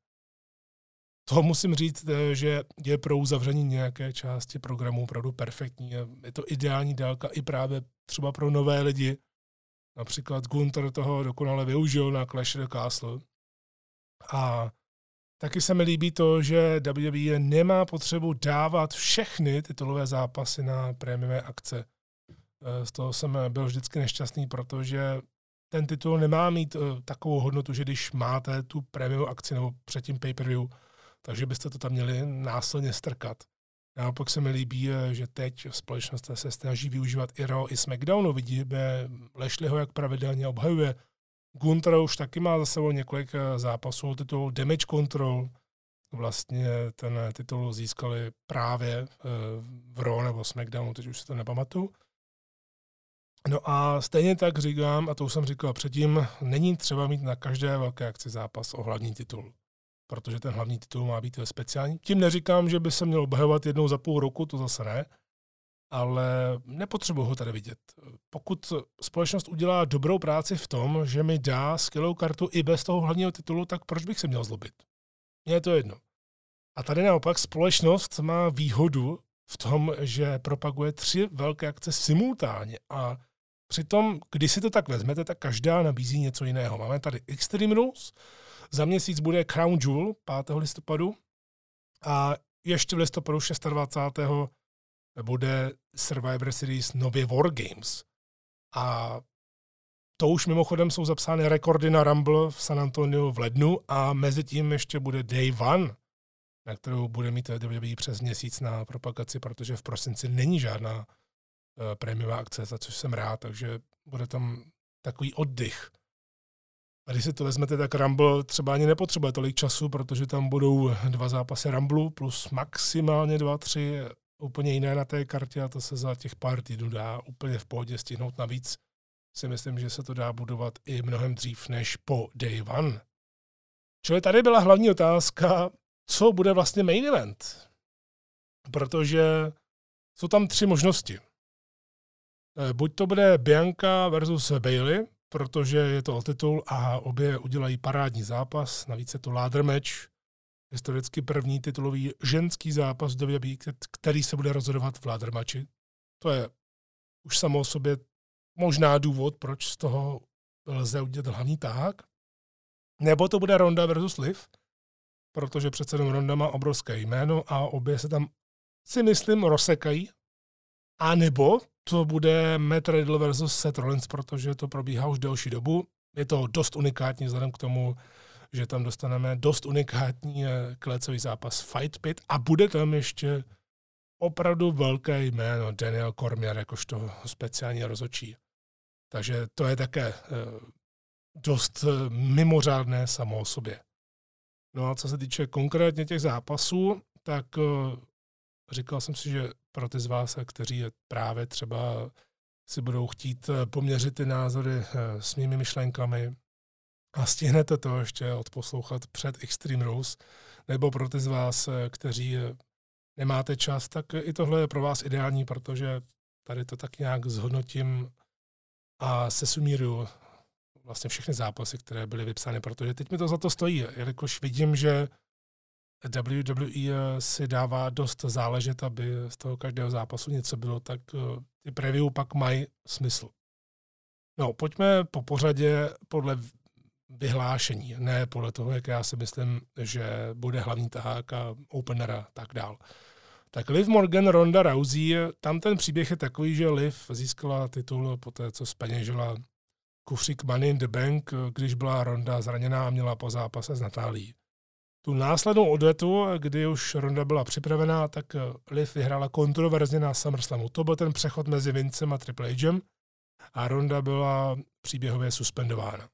To musím říct, eh, že je pro uzavření nějaké části programu opravdu perfektní. Je to ideální délka i právě třeba pro nové lidi. Například Gunter toho dokonale využil na Clash of Castle. A taky se mi líbí to, že WWE nemá potřebu dávat všechny titulové zápasy na prémiové akce. Eh, z toho jsem byl vždycky nešťastný, protože ten titul nemá mít eh, takovou hodnotu, že když máte tu prémiovou akci nebo předtím pay-per-view, takže byste to tam měli násilně strkat. Naopak se mi líbí, eh, že teď společnost se snaží využívat i Raw, i SmackDownu. Vidíme Lešliho, jak pravidelně obhajuje. Gunter už taky má za sebou několik eh, zápasů titul Damage Control. vlastně ten titul získali právě eh, v Raw nebo SmackDownu, teď už si to nepamatuju. No a stejně tak říkám, a to už jsem říkal předtím, není třeba mít na každé velké akci zápas o hlavní titul, protože ten hlavní titul má být speciální. Tím neříkám, že by se měl obhajovat jednou za půl roku, to zase ne, ale nepotřebuji ho tady vidět. Pokud společnost udělá dobrou práci v tom, že mi dá skvělou kartu i bez toho hlavního titulu, tak proč bych se měl zlobit? Mně je to jedno. A tady naopak společnost má výhodu v tom, že propaguje tři velké akce simultánně a přitom, když si to tak vezmete, tak každá nabízí něco jiného. Máme tady Extreme Rules, za měsíc bude Crown Jewel 5. listopadu a ještě v listopadu 26 bude Survivor Series nově War Games. A to už mimochodem jsou zapsány rekordy na Rumble v San Antonio v lednu a mezi tím ještě bude Day One, na kterou bude mít WWE přes měsíc na propagaci, protože v prosinci není žádná uh, prémiová akce, za což jsem rád, takže bude tam takový oddych. A když si to vezmete, tak Rumble třeba ani nepotřebuje tolik času, protože tam budou dva zápasy Rumble plus maximálně dva, tři úplně jiné na té kartě a to se za těch pár týdnů dá úplně v pohodě stihnout. Navíc si myslím, že se to dá budovat i mnohem dřív než po day one. Čili tady byla hlavní otázka, co bude vlastně main event. Protože jsou tam tři možnosti. Eh, buď to bude Bianca versus Bailey, protože je to o titul a obě udělají parádní zápas, navíc je to ladder match, historicky první titulový ženský zápas v WWE, který se bude rozhodovat v ladder matchi. To je už samo o sobě možná důvod, proč z toho lze udělat hlavní tahák. Nebo to bude Ronda versus Liv, protože přece jenom Ronda má obrovské jméno a obě se tam si myslím rozsekají. A nebo to bude Matt Riddle versus Seth Rollins, protože to probíhá už delší dobu. Je to dost unikátní vzhledem k tomu, že tam dostaneme dost unikátní eh, klecový zápas Fight Pit a bude tam ještě opravdu velké jméno Daniel Cormier jakožto speciální rozhodčí. Takže to je také eh, dost eh, mimořádné samo o sobě. No a co se týče konkrétně těch zápasů, tak říkal jsem si, že pro ty z vás, kteří právě třeba si budou chtít poměřit ty názory s mými myšlenkami, a stihnete to ještě odposlouchat před Extreme Rules, nebo pro ty z vás, eh, kteří eh, nemáte čas, tak i tohle je pro vás ideální, protože tady to tak nějak zhodnotím a se sumíruju vlastně všechny zápasy, které byly vypsány, protože teď mi to za to stojí, jelikož vidím, že WWE eh, si dává dost záležet, aby z toho každého zápasu něco bylo, tak ty preview pak mají smysl. No, pojďme po pořadě podle vyhlášení, ne podle toho, jak já si myslím, že bude hlavní tahák a opener a tak dál. Tak Liv Morgan, Ronda Rousey, tam ten příběh je takový, že Liv získala titul po té, co speněžila kufřík Money in the Bank, když byla Ronda zraněná a měla po zápase s Natálí. Tu následnou odvetu, kdy už Ronda byla připravená, tak Liv vyhrála kontroverzně na SummerSlamu. To byl ten přechod mezi Vincem a Triple H'em a Ronda byla příběhově suspendována.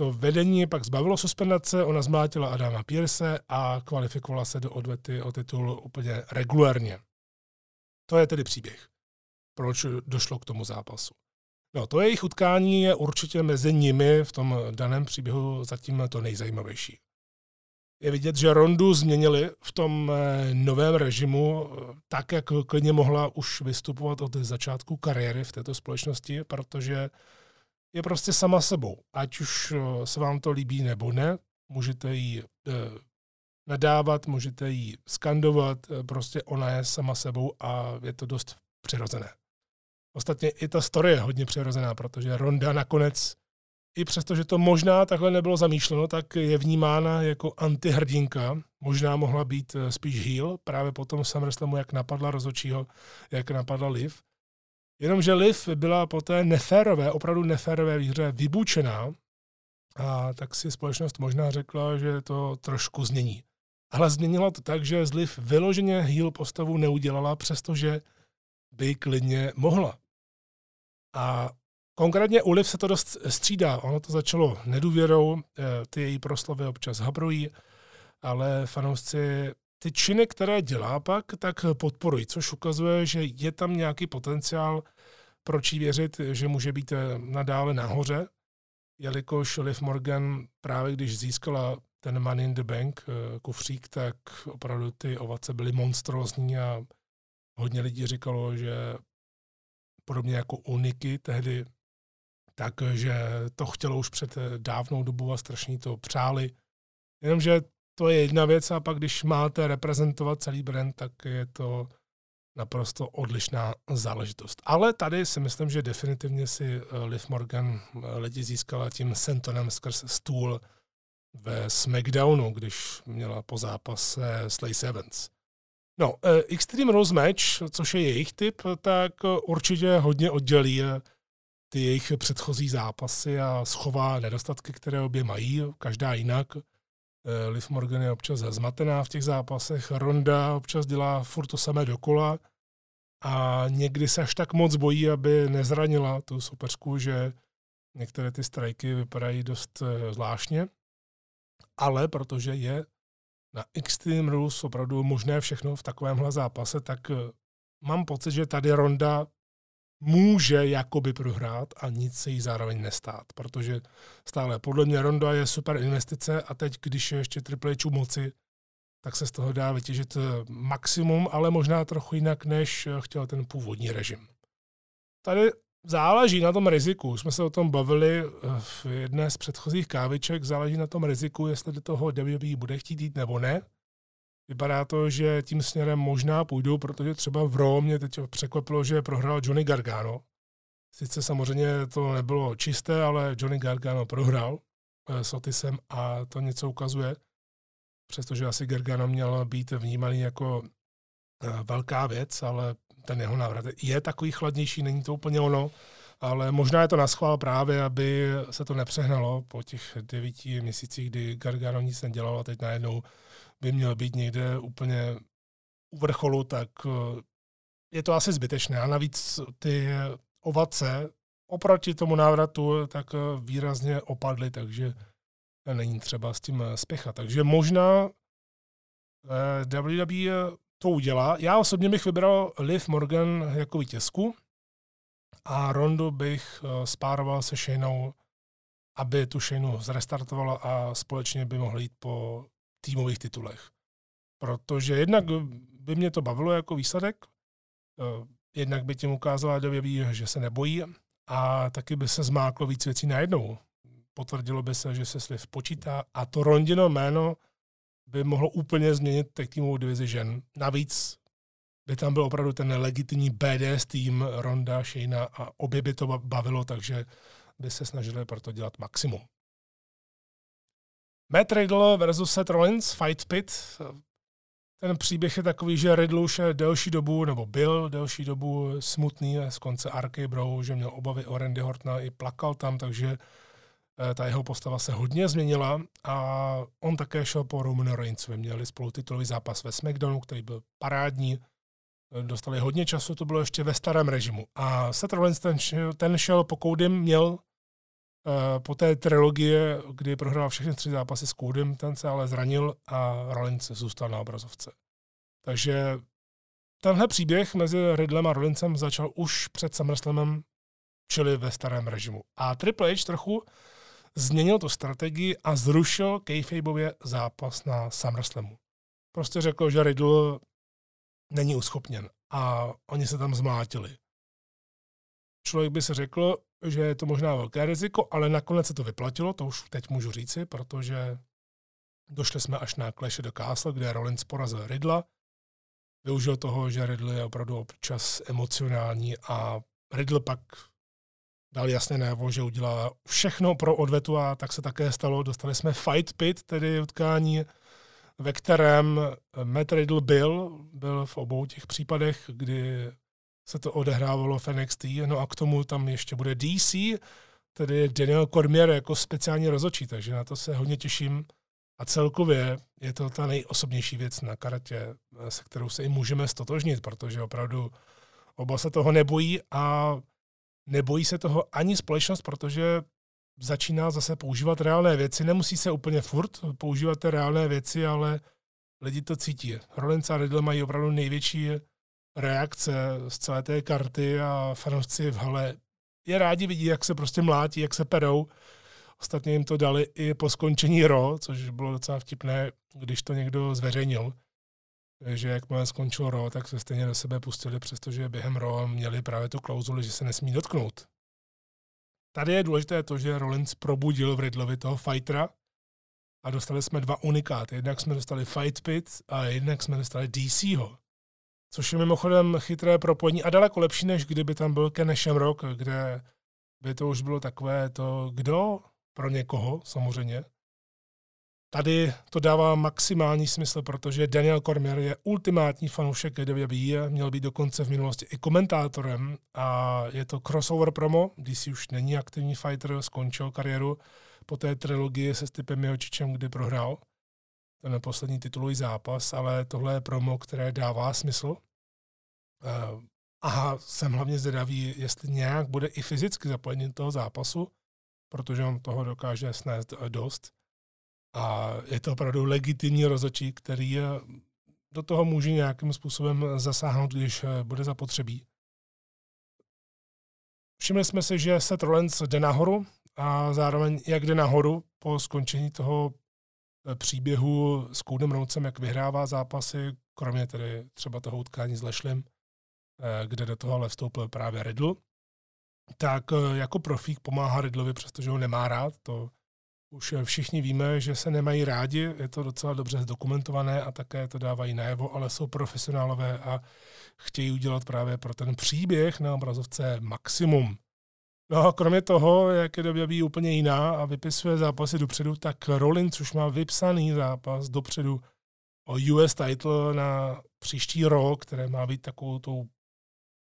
To vedení pak zbavilo suspendace, ona zmátila Adama Pierce a kvalifikovala se do odvety o titul úplně regulárně. To je tedy příběh, proč došlo k tomu zápasu. No, to jejich utkání je určitě mezi nimi v tom daném příběhu zatím to nejzajímavější. Je vidět, že Rondu změnili v tom eh, novém režimu eh, tak, jak klidně mohla už vystupovat od začátku kariéry v této společnosti, protože je prostě sama sebou. Ať už eh, se vám to líbí nebo ne, můžete jí eh, nadávat, můžete jí skandovat, eh, prostě ona je sama sebou a je to dost přirozené. Ostatně i ta story je hodně přirozená, protože Ronda nakonec, i přesto, že to možná takhle nebylo zamýšleno, tak je vnímána jako antihrdinka. Možná mohla být spíš heel, právě po tom SummerSlamu, jak napadla rozočího, jak napadla Liv. Jenomže Liv byla po té neférové, opravdu neférové výhře vybučená a tak si společnost možná řekla, že to trošku změní. Ale změnila to tak, že z Liv vyloženě heel postavu neudělala, přestože by klidně mohla. A konkrétně u Liv se to dost střídá. Ono to začalo nedůvěrou, eh, ty její proslovy občas habrují, ale fanoušci ty činy, které dělá pak, tak podporují, což ukazuje, že je tam nějaký potenciál, proč jí věřit, že může být eh, nadále nahoře, jelikož Liv Morgan právě když získala ten Money in the Bank eh, kufřík, tak opravdu ty ovace byly monstrózní a hodně lidí říkalo, že podobně jako u Niky tehdy, takže to chtělo už před eh, dávnou dobu a strašně to přáli. Jenomže to je jedna věc a pak když máte reprezentovat celý brand, tak je to naprosto odlišná záležitost. Ale tady si myslím, že definitivně si eh, Liv Morgan lidi získala tím Sentonem skrz stůl ve SmackDownu, když měla po zápase s Lacey Evans. No, eh, Extreme Rules Match, což je jejich typ, tak určitě hodně oddělí eh, ty jejich předchozí zápasy a schová nedostatky, které obě mají, každá jinak. Eh, Liv Morgan je občas zmatená v těch zápasech, Ronda občas dělá furt to samé dokola a někdy se až tak moc bojí, aby nezranila tu supersku, že některé ty strajky vypadají dost zvláštně. Ale protože je na Extreme Rules opravdu možné všechno v takovémhle zápase, tak eh, mám pocit, že tady Ronda může jakoby prohrát a nic se jí zároveň nestát, protože stále podle mě Ronda je super investice a teď, když je ještě Triple H moci, tak se z toho dá vytěžit eh, maximum, ale možná trochu jinak, než eh, chtěl ten původní režim. Tady Záleží na tom riziku. Jsme se o tom bavili eh, v jedné z předchozích káviček. Záleží na tom riziku, jestli do toho WWE bude chtít jít nebo ne. Vypadá to, že tím směrem možná půjdou, protože třeba v Raw mě teď překvapilo, že prohrál Johnny Gargano. Sice samozřejmě to nebylo čisté, ale Johnny Gargano prohrál eh, s Otisem a to něco ukazuje. Přestože asi Gargano měl být vnímaný jako eh, velká věc, ale ten jeho návrat je takový chladnější, není to úplně ono, ale možná je to na schvál právě, aby se to nepřehnalo po těch devíti měsících, kdy Gargano nic nedělal a teď najednou by měl být někde úplně u vrcholu, tak eh, je to asi zbytečné. A navíc ty ovace oproti tomu návratu tak eh, výrazně opadly, takže není třeba s tím spěchat. Takže možná eh, WWE to udělá. Já osobně bych vybral Liv Morgan jako vítězku a Rondu bych eh, spároval se Shaneou, aby tu Shaneu zrestartovala a společně by mohli jít po týmových titulech. Protože jednak by mě to bavilo jako výsledek, eh, jednak by tím ukázala WWE, že se nebojí a taky by se zmáklo víc věcí najednou. Potvrdilo by se, že se Sliv počítá a to Rondino jméno by mohlo úplně změnit tag týmovou divizi žen. Navíc by tam byl opravdu ten legitimní BDS tým Ronda, Shayna a obě by to bavilo, takže by se snažili proto dělat maximum. Matt Riddle versus Seth Rollins, Fight Pit. Ten příběh je takový, že Riddle už je delší dobu, nebo byl delší dobu smutný z konce Arky Bro, že měl obavy o Randy Hortna i plakal tam, takže Eh, ta jeho postava se hodně změnila a on také šel po Roman Reigns. Měli spolu titulový zápas ve SmackDownu, který byl parádní. Dostali hodně času, to bylo ještě ve starém režimu. A Seth Rollins ten šel, ten šel po Coudym, měl po té trilogie, kdy prohrál všechny tři zápasy s Coudym, ten se ale zranil a Rollins zůstal na obrazovce. Takže tenhle příběh mezi Riddlem a Rollinsem začal už před SummerSlamem, čili ve starém režimu. A Triple H trochu změnil tu strategii a zrušil kayfabeově zápas na SummerSlamu. Prostě řekl, že Riddle není uschopněn a oni se tam zmátili. Člověk by se řekl, že je to možná velké riziko, ale nakonec se to vyplatilo, to už teď můžu říci, protože došli jsme až na Clash do Castle, kde Rollins porazil Riddla. Využil toho, že Riddle je opravdu občas emocionální a Riddle pak dal jasně najevo, že udělá všechno pro odvetu a tak se také stalo. Dostali jsme Fight Pit, tedy utkání, ve kterém Matt Riddle byl, byl v obou těch případech, kdy se to odehrávalo v NXT, no a k tomu tam ještě bude DC, tedy Daniel Cormier jako speciální rozočí, takže na to se hodně těším. A celkově je to ta nejosobnější věc na karatě, se kterou se i můžeme stotožnit, protože opravdu oba se toho nebojí a Nebojí se toho ani společnost, protože začíná zase používat reálné věci. Nemusí se úplně furt používat ty reálné věci, ale lidi to cítí. Rollins a Riddle mají opravdu největší reakce z celé té karty a fanoušci v hale je rádi vidí, jak se prostě mlátí, jak se perou. Ostatně jim to dali i po skončení RO, což bylo docela vtipné, když to někdo zveřejnil že jakmile skončil RO, tak se stejně do sebe pustili, přestože během RO měli právě tu klauzuli, že se nesmí dotknout. Tady je důležité to, že Rollins probudil v Riddlovi toho fightera a dostali jsme dva unikáty. Jednak jsme dostali Fight Pit a jednak jsme dostali DCho. Což je mimochodem chytré propojení a daleko lepší, než kdyby tam byl Ken Shamrock, kde by to už bylo takové to, kdo pro někoho samozřejmě, Tady to dává maximální smysl, protože Daniel Cormier je ultimátní fanoušek WWE, měl být dokonce v minulosti i komentátorem. A je to crossover promo, DC už není aktivní fighter, skončil kariéru po té trilogii se Stipem Miočičem, kdy prohrál ten poslední titulový zápas, ale tohle je promo, které dává smysl. Eh, a jsem hlavně zvědavý, jestli nějak bude i fyzicky zapojený do toho zápasu, protože on toho dokáže snést dost. A je to opravdu legitimní rozhodčí, který do toho může nějakým způsobem zasáhnout, když eh, bude zapotřebí. Všimli jsme si, že Seth Rollins jde nahoru a zároveň jak jde nahoru po skončení toho eh, příběhu s Koudem Roucem, jak vyhrává zápasy, kromě tedy třeba toho utkání s Lešlim, eh, kde do toho ale vstoupil právě Riddle, tak jako profík pomáhá Riddlovi, přestože ho nemá rád, to už všichni víme, že se nemají rádi, je to docela dobře zdokumentované a také to dávají najevo, ale jsou profesionálové a chtějí udělat právě pro ten příběh na obrazovce maximum. No a kromě toho, jak je době úplně jiná a vypisuje zápasy dopředu, tak Rollins už má vypsaný zápas dopředu o US title na příští rok, které má být takovou tou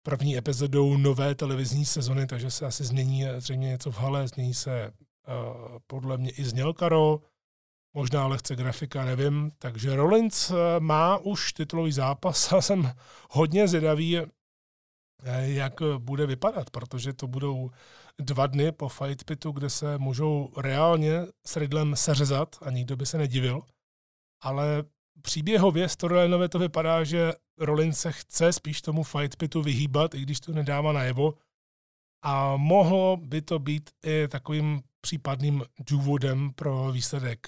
první epizodou nové televizní sezony, takže se asi změní zřejmě něco v hale, změní se Eh, podle mě i zněl Karo, možná lehce grafika, nevím. Takže Rollins eh, má už titulový zápas a jsem hodně zvědavý, jak bude vypadat, protože to budou dva dny po Fight Pitu, kde se můžou reálně s Riddlem seřezat a nikdo by se nedivil. Ale příběhově, storylineově to vypadá, že Rollins se chce spíš tomu Fight Pitu vyhýbat, i když to nedává najevo. A mohlo by to být i takovým případným důvodem pro výsledek,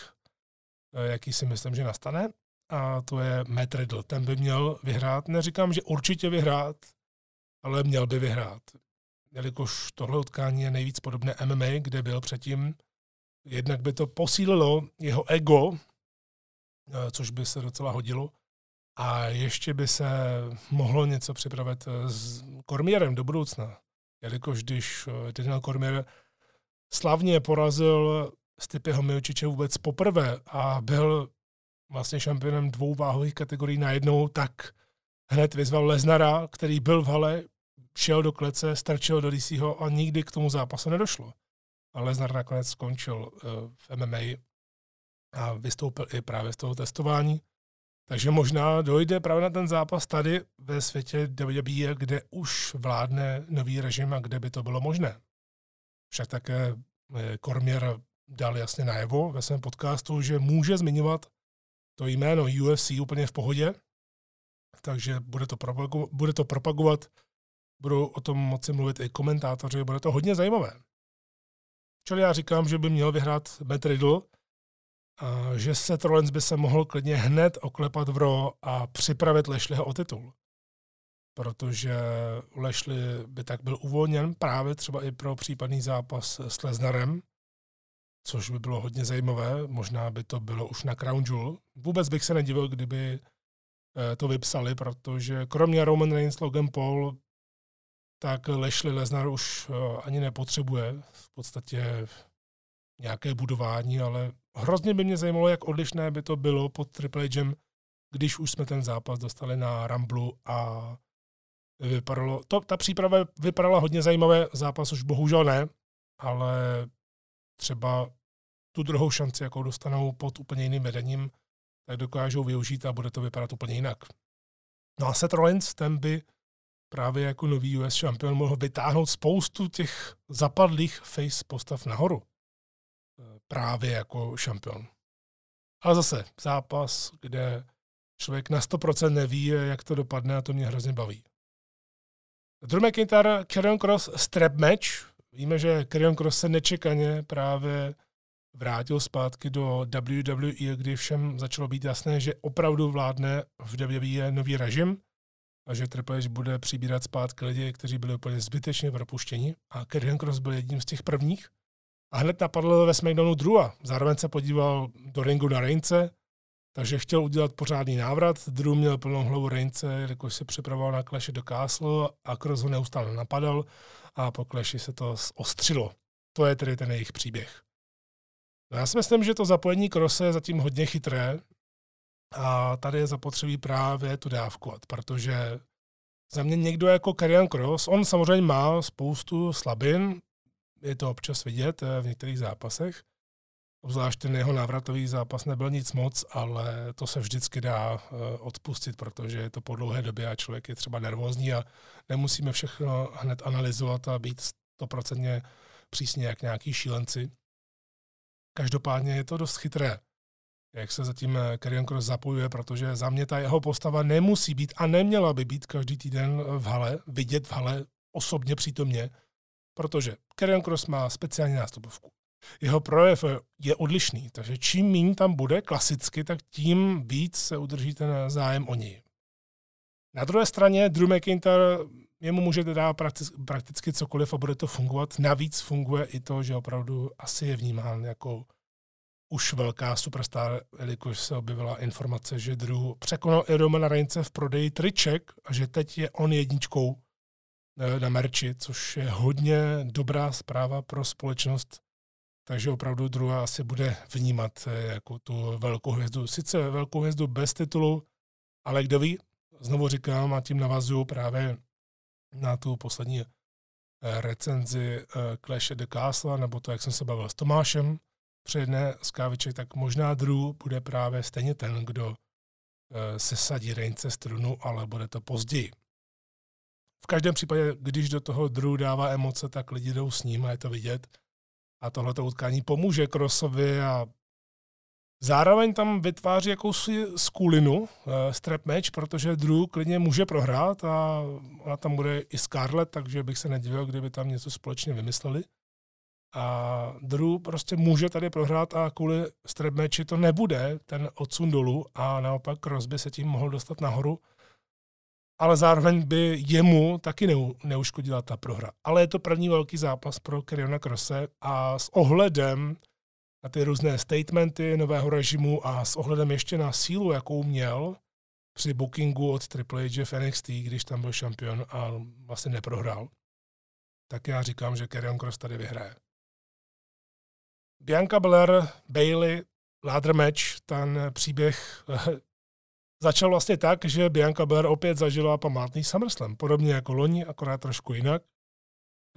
eh, jaký si myslím, že nastane. A to je Matt Riddle. Ten by měl vyhrát. Neříkám, že určitě vyhrát, ale měl by vyhrát. Jelikož tohle utkání je nejvíc podobné MMA, kde byl předtím, jednak by to posílilo jeho ego, eh, což by se docela hodilo, a ještě by se mohlo něco připravit eh, s Kormierem do budoucna. Jelikož když Daniel Kormier slavně porazil Stipeho Milčiče vůbec poprvé a byl vlastně šampionem dvou váhových kategorií najednou, tak hned vyzval Leznara, který byl v hale, šel do klece, strčil do DCho a nikdy k tomu zápasu nedošlo. A Leznar nakonec skončil eh, v MMA a vystoupil i právě z toho testování. Takže možná dojde právě na ten zápas tady ve světě WWE, kde už vládne nový režim a kde by to bylo možné. Však také eh, dal jasně najevo ve svém podcastu, že může zmiňovat to jméno UFC úplně v pohodě, takže bude to, bude to propagovat, budou o tom moci mluvit i komentátoři, bude to hodně zajímavé. Čili já říkám, že by měl vyhrát Matt Riddle, a že se Rollins by se mohl klidně hned oklepat v Ro a připravit Lešliho o titul protože Lešli by tak byl uvolněn právě třeba i pro případný zápas s Leznarem, což by bylo hodně zajímavé. Možná by to bylo už na Crown Jewel. Vůbec bych se nedivil, kdyby eh, to vypsali, protože kromě Roman Reigns, Logan Paul, tak Lešli Leznar už eh, ani nepotřebuje v podstatě nějaké budování, ale hrozně by mě zajímalo, jak odlišné by to bylo pod Triple H, když už jsme ten zápas dostali na Ramblu a vypadalo, to, ta příprava vypadala hodně zajímavé, zápas už bohužel ne, ale třeba tu druhou šanci, jakou dostanou pod úplně jiným vedením, tak dokážou využít a bude to vypadat úplně jinak. No a Seth Rollins, ten by právě jako nový US šampion mohl vytáhnout spoustu těch zapadlých face postav nahoru. právě jako šampion. Ale zase zápas, kde člověk na 100% neví, jak to dopadne a to mě hrozně baví. Drew McIntyre, Karrion Cross, strap match. Víme, že Karrion Cross se nečekaně právě vrátil zpátky do WWE, kdy všem začalo být jasné, že opravdu vládne v WWE nový režim a že Triple H bude přibírat zpátky lidi, kteří byli úplně zbytečně propuštěni. A Karrion Cross byl jedním z těch prvních. A hned napadl ve SmackDownu Drewa. Zároveň se podíval do ringu na Reince, takže chtěl udělat pořádný návrat. Drew měl plnou hlavu Reince, jakož se připravoval na Clash do Castle a Cross ho neustále napadal a po Clashi se to ostřilo. To je tedy ten jejich příběh. No já si myslím, že to zapojení Krose je zatím hodně chytré a tady je zapotřebí právě tu dávkovat, protože za mě někdo jako Karian Cross, on samozřejmě má spoustu slabin, je to občas vidět eh, v některých zápasech, Obzvlášť ten jeho návratový zápas nebyl nic moc, ale to se vždycky dá eh, odpustit, protože je to po dlouhé době a člověk je třeba nervózní a nemusíme všechno hned analyzovat a být stoprocentně přísně jak nějaký šílenci. Každopádně je to dost chytré, jak se zatím Karrion Cross zapojuje, protože za mě ta jeho postava nemusí být a neměla by být každý týden v hale, vidět v hale osobně přítomně, protože Karrion Cross má speciální nástupovku. Jeho projev je odlišný, takže čím méně tam bude klasicky, tak tím víc se udrží ten zájem o něj. Na druhé straně Drew McIntyre jemu můžete dát prakticky cokoliv a bude to fungovat. Navíc funguje i to, že opravdu asi je vnímán jako už velká superstar, jelikož se objevila informace, že Drew překonal i Romana Reince v prodeji triček a že teď je on jedničkou eh, na merči, což je hodně dobrá zpráva pro společnost. Takže opravdu Drew asi bude vnímat eh, jako tu velkou hvězdu. Sice velkou hvězdu bez titulu, ale kdo ví, znovu říkám a tím navazuju právě na tu poslední eh, recenzi Clash the Castle, nebo to, jak jsem se bavil s Tomášem při jedné z káviček, tak možná Drew bude právě stejně ten, kdo eh, se sadí Reince strunu, ale bude to později. V každém případě, když do toho Drew dává emoce, tak lidi jdou s ním a je to vidět. A tohleto utkání pomůže Crossovi a Zároveň tam vytváří jakousi skulinu, uh, strap match, protože Drew klidně může prohrát a ona tam bude i Scarlett, takže bych se nedivil, kdyby tam něco společně vymysleli. A Drew prostě může tady prohrát a kvůli strap matchi to nebude ten odsun dolů a naopak Crosby se tím mohl dostat nahoru. Ale zároveň by jemu taky neuškodila ta prohra. Ale je to první velký zápas pro Keriona Crosse a s ohledem na ty různé statementy nového režimu a s ohledem ještě na sílu, jakou měl při bookingu od Triple H v NXT, když tam byl šampion a vlastně neprohrál, tak já říkám, že Karrion Cross tady vyhraje. Bianca Belair, Bailey, ladder match, ten příběh začal vlastně tak, že Bianca Belair opět zažila památný SummerSlam, podobně jako loni, akorát trošku jinak.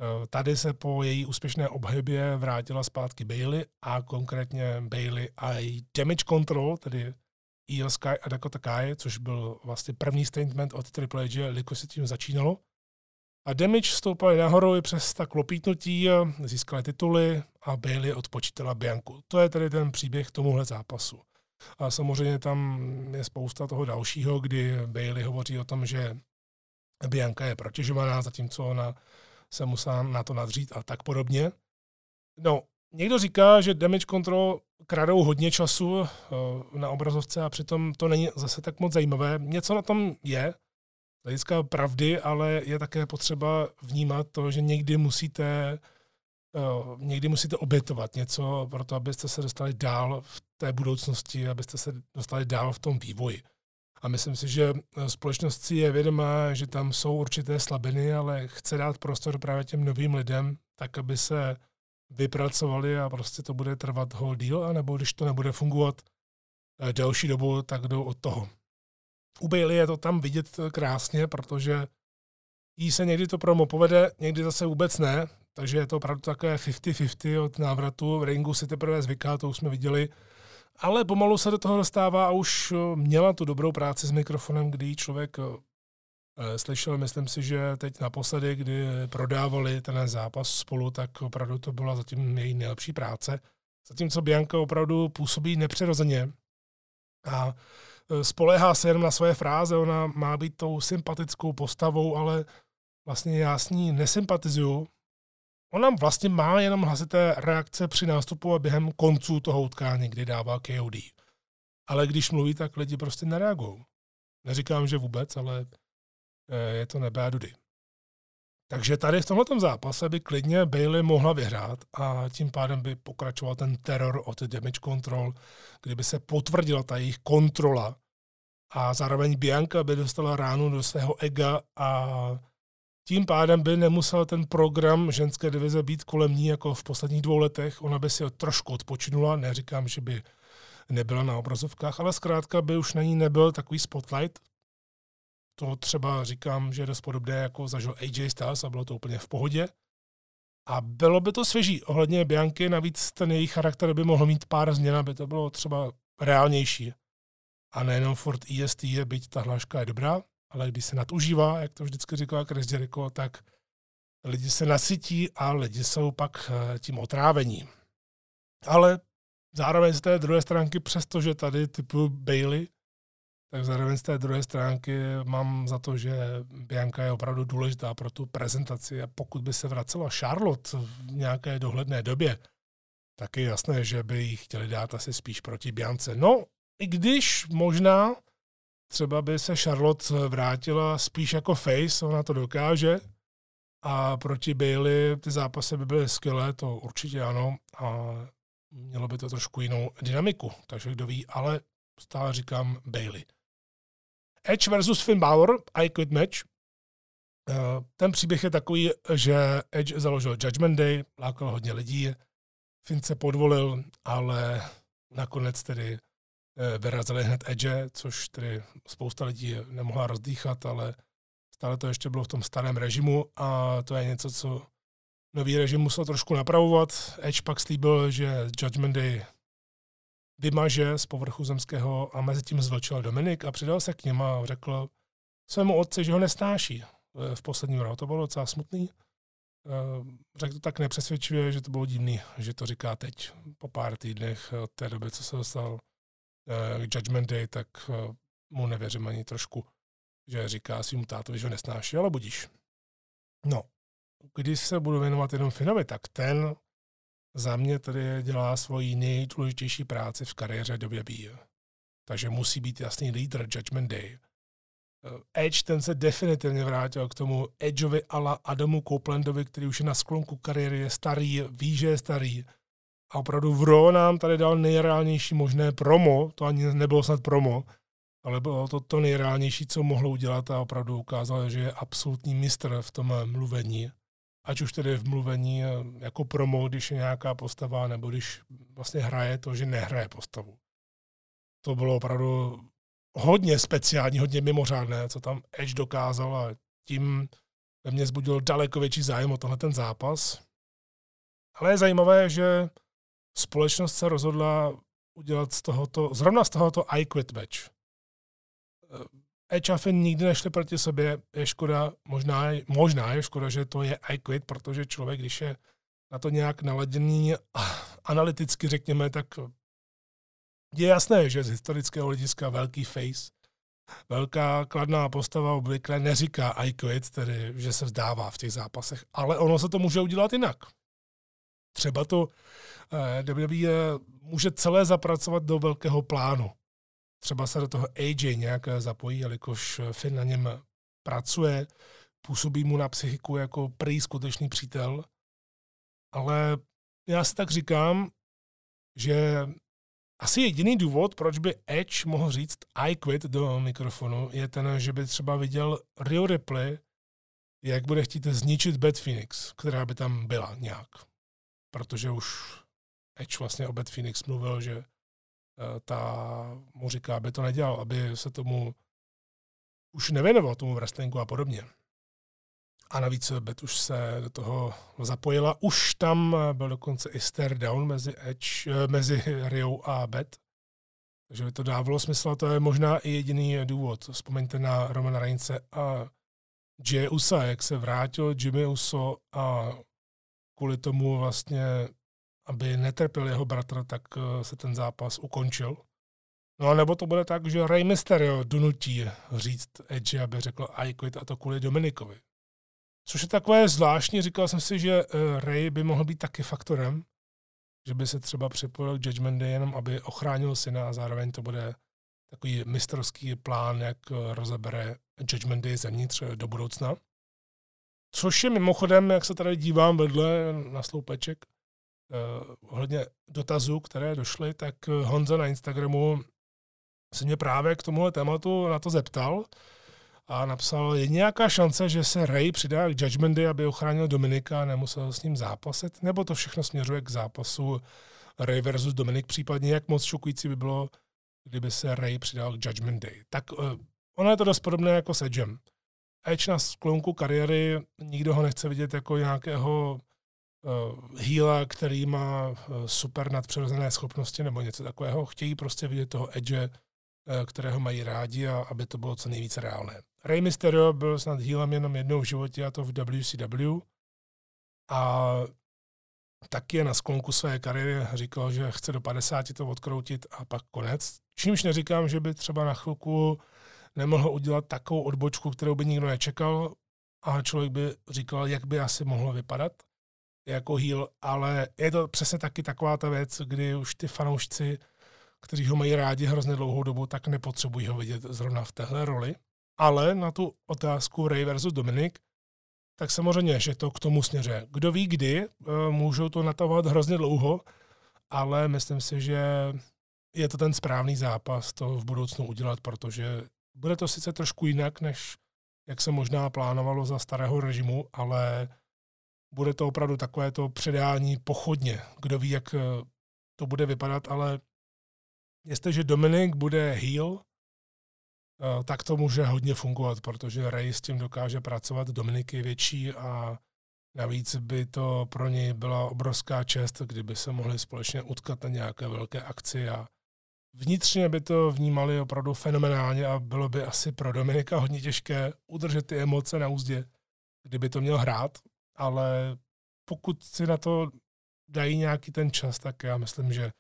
Eh, tady se po její úspěšné obhybě vrátila zpátky Bailey a konkrétně Bailey a její damage control, tedy Io Sky a Dakota Kai, což byl vlastně první statement od Triple H, jelikož se tím začínalo. A damage stoupali nahoru i přes ta klopítnutí, získali tituly a Bailey odpočítala Bianku. To je tedy ten příběh tomuhle zápasu. A samozřejmě tam je spousta toho dalšího, kdy Bailey hovoří o tom, že Bianka je protěžovaná, zatímco ona se musela na to nadřít a tak podobně. No, někdo říká, že damage control kradou hodně času uh, na obrazovce a přitom to není zase tak moc zajímavé. Něco na tom je, hlediska pravdy, ale je také potřeba vnímat to, že někdy musíte uh, někdy musíte obětovat něco pro to, abyste se dostali dál v té budoucnosti, abyste se dostali dál v tom vývoji. A myslím si, že eh, společnost si je vědomá, že tam jsou určité slabiny, ale chce dát prostor právě těm novým lidem, tak aby se vypracovali a prostě to bude trvat whole deal, anebo když to nebude fungovat eh, delší dobu, tak jdou od toho. U Bailey je to tam vidět eh, krásně, protože jí se někdy to promo povede, někdy zase vůbec ne, takže je to opravdu takové 50-50 od návratu. V ringu si teprve zvyká, to už jsme viděli ale pomalu se do toho dostává a už eh, měla tu dobrou práci s mikrofonem, kdy člověk eh, slyšel, myslím si, že teď naposledy, kdy prodávali ten zápas spolu, tak opravdu to byla zatím její nejlepší práce. Zatímco Bianca opravdu působí nepřirozeně a spolehá se jenom na svoje fráze, ona má být tou sympatickou postavou, ale vlastně já s ní nesympatizuju. Ona vlastně má jenom hlasité reakce při nástupu a během konců toho utkání, kdy dává KOD. Ale když mluví, tak lidi prostě nereagují. Neříkám, že vůbec, ale e, je to nebe a dudy. Takže tady v tomto zápase by klidně Bailey mohla vyhrát a tím pádem by pokračoval ten teror od damage control, kdyby se potvrdila ta jejich kontrola a zároveň Bianca by dostala ránu do svého ega a tím pádem by nemusel ten program ženské divize být kolem ní jako v posledních dvou letech. Ona by si ho trošku odpočinula, neříkám, že by nebyla na obrazovkách, ale zkrátka by už na ní nebyl takový spotlight, to třeba říkám, že je dost podobné, jako zažil AJ Styles a bylo to úplně v pohodě. A bylo by to svěží ohledně Bianky, navíc ten její charakter by mohl mít pár změn, aby to bylo třeba reálnější. A nejenom Ford EST je, byť ta hláška je dobrá, ale když se nadužívá, jak to vždycky říkal Chris Jericho, tak lidi se nasytí a lidi jsou pak eh, tím otrávení. Ale zároveň z té druhé stránky, přestože tady typu Bailey tak zároveň z té druhé stránky mám za to, že Bianka je opravdu důležitá pro tu prezentaci a pokud by se vracela Charlotte v nějaké dohledné době, tak je jasné, že by ji chtěli dát asi spíš proti Biance. No, i když možná třeba by se Charlotte vrátila spíš jako face, ona to dokáže, a proti Bailey ty zápasy by byly skvělé, to určitě ano, a mělo by to trošku jinou dynamiku, takže kdo ví, ale stále říkám Bailey. Edge versus Finn Balor, I Quit Match. Eh, ten příběh je takový, že Edge založil Judgment Day, lákal hodně lidí, Finn se podvolil, ale nakonec tedy eh, vyrazili hned Edge, což tedy spousta lidí nemohla rozdýchat, ale stále to ještě bylo v tom starém režimu a to je něco, co nový režim musel trošku napravovat. Edge pak slíbil, že Judgment Day vymaže z povrchu zemského a mezi tím zvlčil Dominik a přidal se k něm a řekl svému otci, že ho nesnáší eh, v posledním roku. To bylo docela smutný. Eh, řekl to tak nepřesvědčivě, že to bylo divný, že to říká teď, po pár týdnech od té doby, co se dostal eh, k Judgment Day, tak mu nevěřím ani trošku, že říká svým tátovi, že ho nesnáší, ale budíš. No, když se budu věnovat jenom Finovi, tak ten za mě tedy dělá svoji nejdůležitější práci v kariéře WWE. Takže musí být jasný lídr Judgment Day. Edge ten se definitivně vrátil k tomu Edgeovi ala Adamu Copelandovi, který už je na sklonku kariéry, je starý, ví, že je starý. A opravdu v Raw nám tady dal nejreálnější možné promo, to ani nebylo snad promo, ale bylo to to nejreálnější, co mohlo udělat a opravdu ukázal, že je absolutní mistr v tom mluvení ať už tedy v mluvení eh, jako promo, když je nějaká postava, nebo když vlastně hraje to, že nehraje postavu. To bylo opravdu hodně speciální, hodně mimořádné, co tam Edge dokázal a tím ve mně zbudil daleko větší zájem o tenhle ten zápas. Ale je zajímavé, že společnost se rozhodla udělat z tohoto, zrovna z tohoto I Quit match. Finn nikdy nešli proti sobě, je škoda, možná, možná je škoda, že to je I quit, protože člověk, když je na to nějak naladěný analyticky, řekněme, tak je jasné, že z historického hlediska velký face, velká kladná postava obvykle neříká I quit, tedy že se vzdává v těch zápasech, ale ono se to může udělat jinak. Třeba to eh, WWE může celé zapracovat do velkého plánu třeba se do toho AJ nějak zapojí, jelikož Finn na něm pracuje, působí mu na psychiku jako prý skutečný přítel, ale já si tak říkám, že asi jediný důvod, proč by Edge mohl říct I quit do mikrofonu, je ten, že by třeba viděl Rio Ripley, jak bude chtít zničit Bad Phoenix, která by tam byla nějak. Protože už Edge vlastně o Bad Phoenix mluvil, že Eh, ta mu říká, aby to nedělal, aby se tomu už nevěnoval tomu wrestlingu a podobně. A navíc Bet už se do toho zapojila. Už tam byl dokonce i stare down mezi, Edge, eh, mezi (laughs) Rio a Bet. Takže by to dávalo smysl a to je možná i jediný důvod. Vzpomeňte na Roman Reince a Jay Usa, jak se vrátil Jimmy Uso a kvůli tomu vlastně aby netrpěl jeho bratr, tak eh, se ten zápas ukončil. No a nebo to bude tak, že Rey Mysterio donutí říct Edge, aby řekl I quit a to kvůli Dominikovi. Což je takové zvláštní, říkal jsem si, že eh, Ray by mohl být taky faktorem, že by se třeba připojil k Judgment Day jenom, aby ochránil syna a zároveň to bude takový mistrovský plán, jak eh, rozebere Judgment Day zevnitř do budoucna. Což je mimochodem, jak se tady dívám vedle na sloupeček, ohledně dotazů, které došly, tak Honza na Instagramu se mě právě k tomuhle tématu na to zeptal a napsal, je nějaká šance, že se Ray přidá k Judgment Day, aby ochránil Dominika a nemusel s ním zápasit, nebo to všechno směřuje k zápasu Ray versus Dominik, případně jak moc šokující by bylo, kdyby se Ray přidal k Judgment Day. Tak uh, ono je to dost podobné jako s Edgem. Edge na sklonku kariéry, nikdo ho nechce vidět jako nějakého uh, heala, který má uh, super nadpřirozené schopnosti nebo něco takového. Chtějí prostě vidět toho Edge, uh, kterého mají rádi a aby to bylo co nejvíce reálné. Rey Mysterio byl snad healem jenom jednou v životě a to v WCW. A taky je na sklonku své kariéry říkal, že chce do 50 to odkroutit a pak konec. Čímž neříkám, že by třeba na chvilku nemohl udělat takovou odbočku, kterou by nikdo nečekal a člověk by říkal, jak by asi mohlo vypadat jako heel, ale je to přesně taky taková ta věc, kdy už ty fanoušci, kteří ho mají rádi hrozně dlouhou dobu, tak nepotřebují ho vidět zrovna v téhle roli. Ale na tu otázku Ray versus Dominik, tak samozřejmě, že to k tomu směře. Kdo ví kdy, eh, můžou to natahovat hrozně dlouho, ale myslím si, že je to ten správný zápas to v budoucnu udělat, protože bude to sice trošku jinak, než jak se možná plánovalo za starého režimu, ale bude to opravdu takové to předání pochodně. Kdo ví, jak eh, to bude vypadat, ale jestliže Dominik bude heel, eh, tak to může hodně fungovat, protože Ray s tím dokáže pracovat, Dominik je větší a navíc by to pro něj byla obrovská čest, kdyby se mohli společně utkat na nějaké velké akci a vnitřně by to vnímali opravdu fenomenálně a bylo by asi pro Dominika hodně těžké udržet ty emoce na úzdě, kdyby to měl hrát, ale pokud si na to dají nějaký ten čas, tak já myslím, že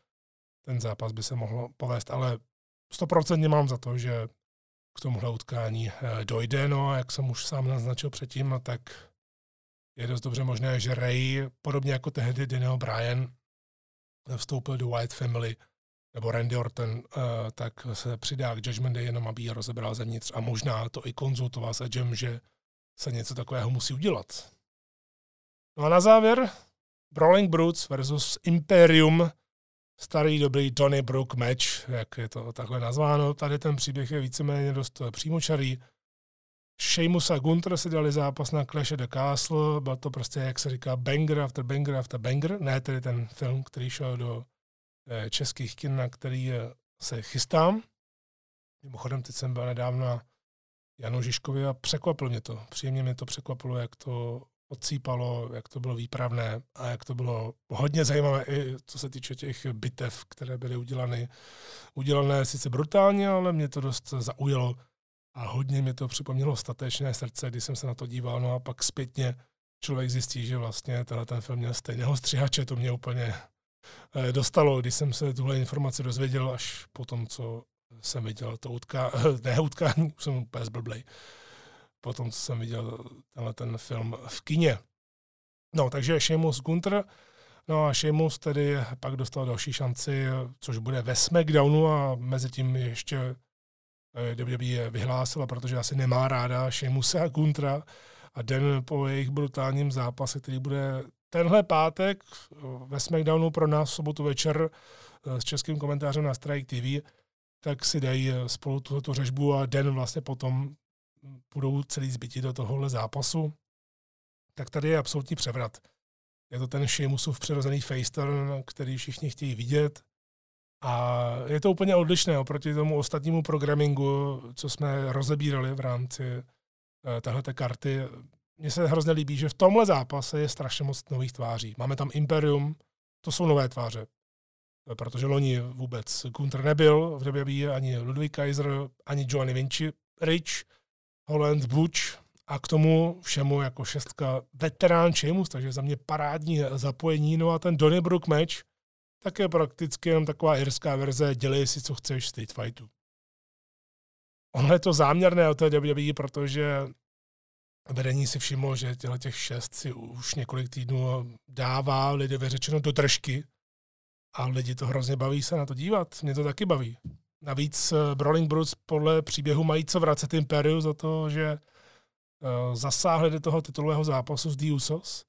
ten zápas by se mohl povést, ale 100% mám za to, že k tomuhle utkání eh, dojde, no a jak jsem už sám naznačil předtím, tak je dost dobře možné, že Ray, podobně jako tehdy Daniel Bryan, vstoupil do White Family nebo Randy Orton, uh, tak se přidá k Judgment Day jenom, aby ji rozebral zevnitř a možná to i konzultoval s Edgem, že se něco takového musí udělat. No a na závěr Brawling Brutes versus Imperium, starý dobrý Tony Brook match, jak je to takhle nazváno. Tady ten příběh je víceméně dost přímočarý. Sheamus a Gunter si dali zápas na Clash of the Castle, byl to prostě, jak se říká, banger after banger after banger, ne tedy ten film, který šel do Eh, českých kin, na který eh, se chystám. Mimochodem, teď jsem byl nedávno Janu Žižkovi a překvapilo mě to. Příjemně mě to překvapilo, jak to odsýpalo, jak to bylo výpravné a jak to bylo hodně zajímavé i co se týče těch bitev, které byly udělané. Udělané sice brutálně, ale mě to dost zaujalo a hodně mi to připomnělo statečné srdce, když jsem se na to díval. No a pak zpětně člověk zjistí, že vlastně tenhle ten film měl stejného střihače, to mě úplně Eh, dostalo, když jsem se tuhle informaci dozvěděl až po tom, co jsem viděl to utká, ne utkání, už jsem úplně zblblej, po tom, co jsem viděl tenhle ten film v kině. No, takže Sheamus Gunter, no a Sheamus tedy pak dostal další šanci, což bude ve SmackDownu a mezi tím ještě eh, WWE vyhlásila, protože asi nemá ráda Sheamusa a Guntra a den po jejich brutálním zápase, který bude tenhle pátek ve SmackDownu pro nás v sobotu večer eh, s českým komentářem na Strike TV, tak si dají eh, spolu tuto řežbu a den vlastně potom budou celý zbytí do tohohle zápasu. Tak tady je absolutní převrat. Je to ten Sheamusův přirozený faceturn, který všichni chtějí vidět. A je to úplně odlišné oproti tomu ostatnímu programingu, co jsme rozebírali v rámci téhleté karty mně se hrozně líbí, že v tomhle zápase je strašně moc nových tváří. Máme tam Imperium, to jsou nové tváře. Protože loni vůbec Gunther nebyl v WWE, ani Ludwig Kaiser, ani Johnny Vinci, Rich, Holland, Butch A k tomu všemu jako šestka veterán Sheamus, takže za mě parádní zapojení. No a ten Donnybrook match, tak je prakticky jenom taková irská verze, dělej si, co chceš Street Fightu. Ono je to záměrné od té WWE, protože vedení si všimlo, že těchto těch šest si už několik týdnů dává lidově řečeno do držky a lidi to hrozně baví se na to dívat. Mě to taky baví. Navíc eh, Brawling Brutes podle příběhu mají co vracet Imperiu za to, že eh, zasáhli do toho titulového zápasu s Diusos.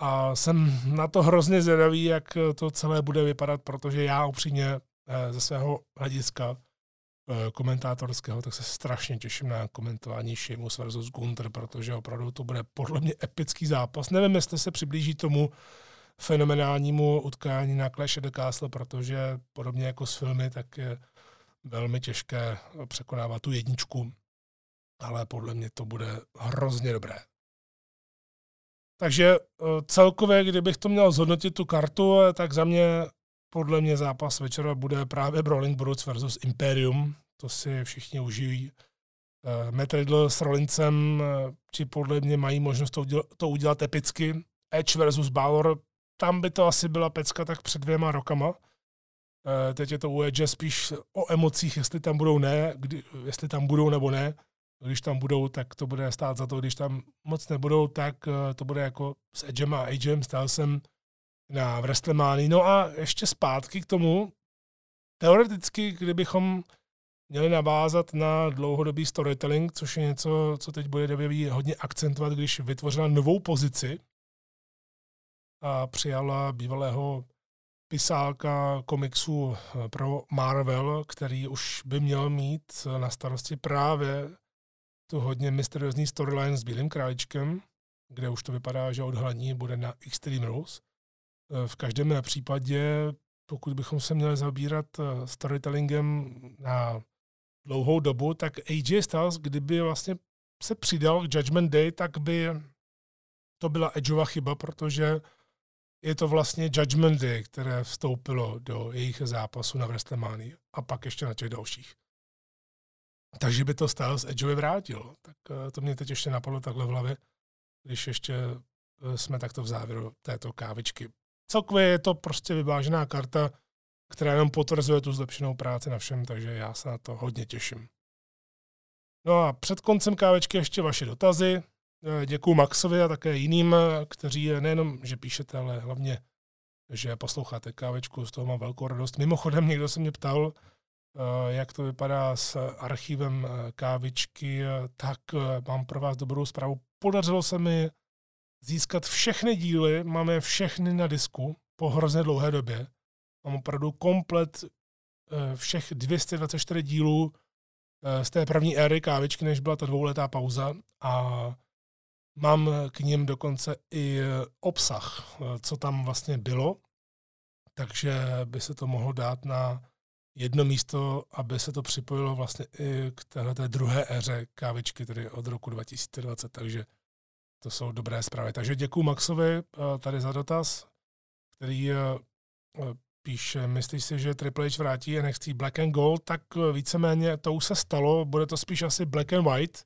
A jsem na to hrozně zvědavý, jak to celé bude vypadat, protože já upřímně eh, ze svého hlediska komentátorského, tak se strašně těším na komentování Sheamus versus Gunther, protože opravdu to bude podle mě epický zápas. Nevím, jestli se přiblíží tomu, fenomenálnímu utkání na Clash of the Castle, protože podobně jako s filmy, tak je velmi těžké překonávat tu jedničku, ale podle mě to bude hrozně dobré. Takže eh, celkově, kdybych to měl zhodnotit tu kartu, eh, tak za mě podle mě zápas večera bude právě Brawling Brutes versus Imperium. To si všichni užijí. Eh, Matt Riddle s Rollincem, či podle mě mají možnost to udělat, to udělat epicky. Edge versus Balor tam by to asi byla pecka tak před dvěma rokama. E, teď je to u Edge spíš o emocích, jestli tam budou ne, kdy, jestli tam budou nebo ne. Když tam budou, tak to bude stát za to. Když tam moc nebudou, tak e, to bude jako s Edgem a Agem. Stál jsem na WrestleMania. No a ještě zpátky k tomu. Teoreticky, kdybychom měli navázat na dlouhodobý storytelling, což je něco, co teď bude WWE hodně akcentovat, když vytvořila novou pozici, a přijala bývalého pisálka komiksu eh, pro Marvel, který už by měl mít na starosti právě tu hodně mysteriózní storyline s Bílým králičkem, kde už to vypadá, že odhalení bude na Extreme Rules. Eh, v každém případě, pokud bychom se měli zabírat eh, storytellingem na dlouhou dobu, tak AJ Styles, kdyby vlastně se přidal k Judgment Day, tak by to byla Edgeova chyba, protože je to vlastně Judgment Day, které vstoupilo do jejich zápasu na WrestleMania a pak ještě na těch dalších. Takže by to Styles Edgeovi vrátil. Tak eh, to mě teď ještě napadlo takhle v hlavě, když ještě eh, jsme takto v závěru této kávičky. Celkově je to prostě vyvážená karta, která jenom potvrzuje tu zlepšenou práci na všem, takže já se na to hodně těším. No a před koncem kávečky ještě vaše dotazy. Eh, Děkuji Maxovi a také jiným, eh, kteří nejenom, že píšete, ale hlavně, že posloucháte kávečku, z toho mám velkou radost. Mimochodem někdo se mě ptal, eh, jak to vypadá s archivem kávičky, tak mám pro vás dobrou zprávu. Podařilo se mi získat všechny díly, máme všechny na disku po hrozně dlouhé době. Mám opravdu komplet všech 224 dílů z té první éry kávičky, než byla ta dvouletá pauza a Mám k ním dokonce i obsah, co tam vlastně bylo, takže by se to mohlo dát na jedno místo, aby se to připojilo vlastně i k téhle druhé éře kávičky, tedy od roku 2020, takže to jsou dobré zprávy. Takže děkuji Maxovi eh, tady za dotaz, který eh, píše, myslíš si, že Triple H vrátí NXT Black and Gold, tak eh, víceméně to už se stalo, bude to spíš asi Black and White,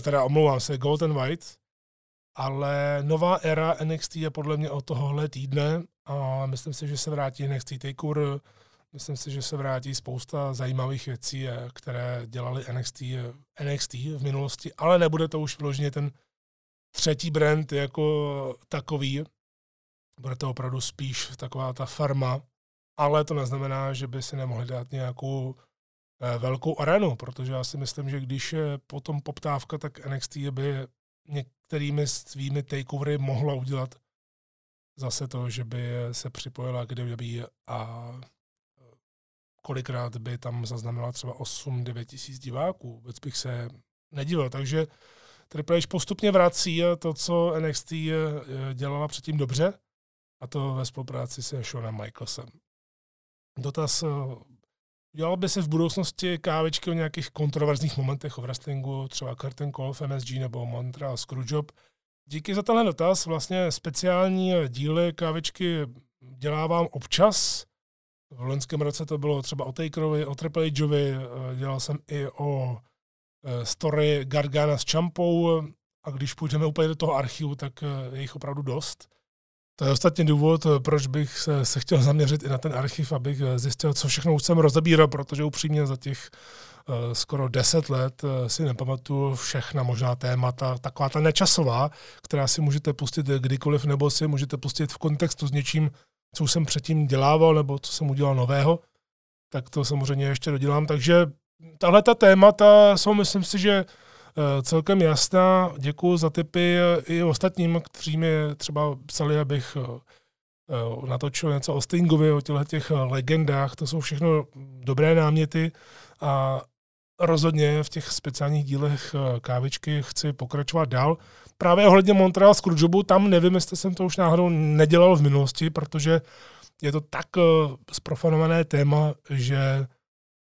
teda omlouvám se, Golden White, ale nová era NXT je podle mě od tohohle týdne a myslím si, že se vrátí NXT TakeOver, myslím si, že se vrátí spousta zajímavých věcí, eh, které dělali NXT, eh, NXT v minulosti, ale nebude to už vložně ten třetí brand jako takový, bude to opravdu spíš taková ta farma, ale to neznamená, že by si nemohli dát nějakou Eh, velkou arenu, protože já si myslím, že když je potom poptávka, tak NXT by některými svými takeovery mohla udělat zase to, že by se připojila k WWE a eh, kolikrát by tam zaznamenala třeba 8-9 tisíc diváků. Vůbec bych se nedíval. Takže Triple H postupně vrací to, co NXT eh, dělala předtím dobře, a to ve spolupráci se Seanem Michaelsem. Dotaz Dělal by se v budoucnosti kávičky o nějakých kontroverzních momentech o wrestlingu, třeba Curtain Call v MSG nebo Montreal Screwjob. Díky za tenhle dotaz. Vlastně speciální díly kávičky dělávám občas. V loňském roce to bylo třeba o Takerovi, o Triple Hovi, dělal jsem i o story Gargana s Čampou a když půjdeme úplně do toho archivu, tak je jich opravdu dost. To je ostatně důvod, proč bych se, se chtěl zaměřit i na ten archiv, abych zjistil, co všechno už jsem rozebíral, protože upřímně za těch uh, skoro deset let si nepamatuju všechna možná témata, taková ta nečasová, která si můžete pustit kdykoliv, nebo si můžete pustit v kontextu s něčím, co jsem předtím dělával, nebo co jsem udělal nového, tak to samozřejmě ještě dodělám. Takže tahle ta témata jsou, myslím si, že Eh, celkem jasná. Děkuji za tipy i ostatním, kteří mi třeba psali, abych eh, eh, natočil něco o Stingovi, o těchto těch legendách. To jsou všechno dobré náměty a rozhodně v těch speciálních dílech kávičky chci pokračovat dál. Právě ohledně Montreal Screwjobu, tam nevím, jestli jsem to už náhodou nedělal v minulosti, protože je to tak zprofanované téma, že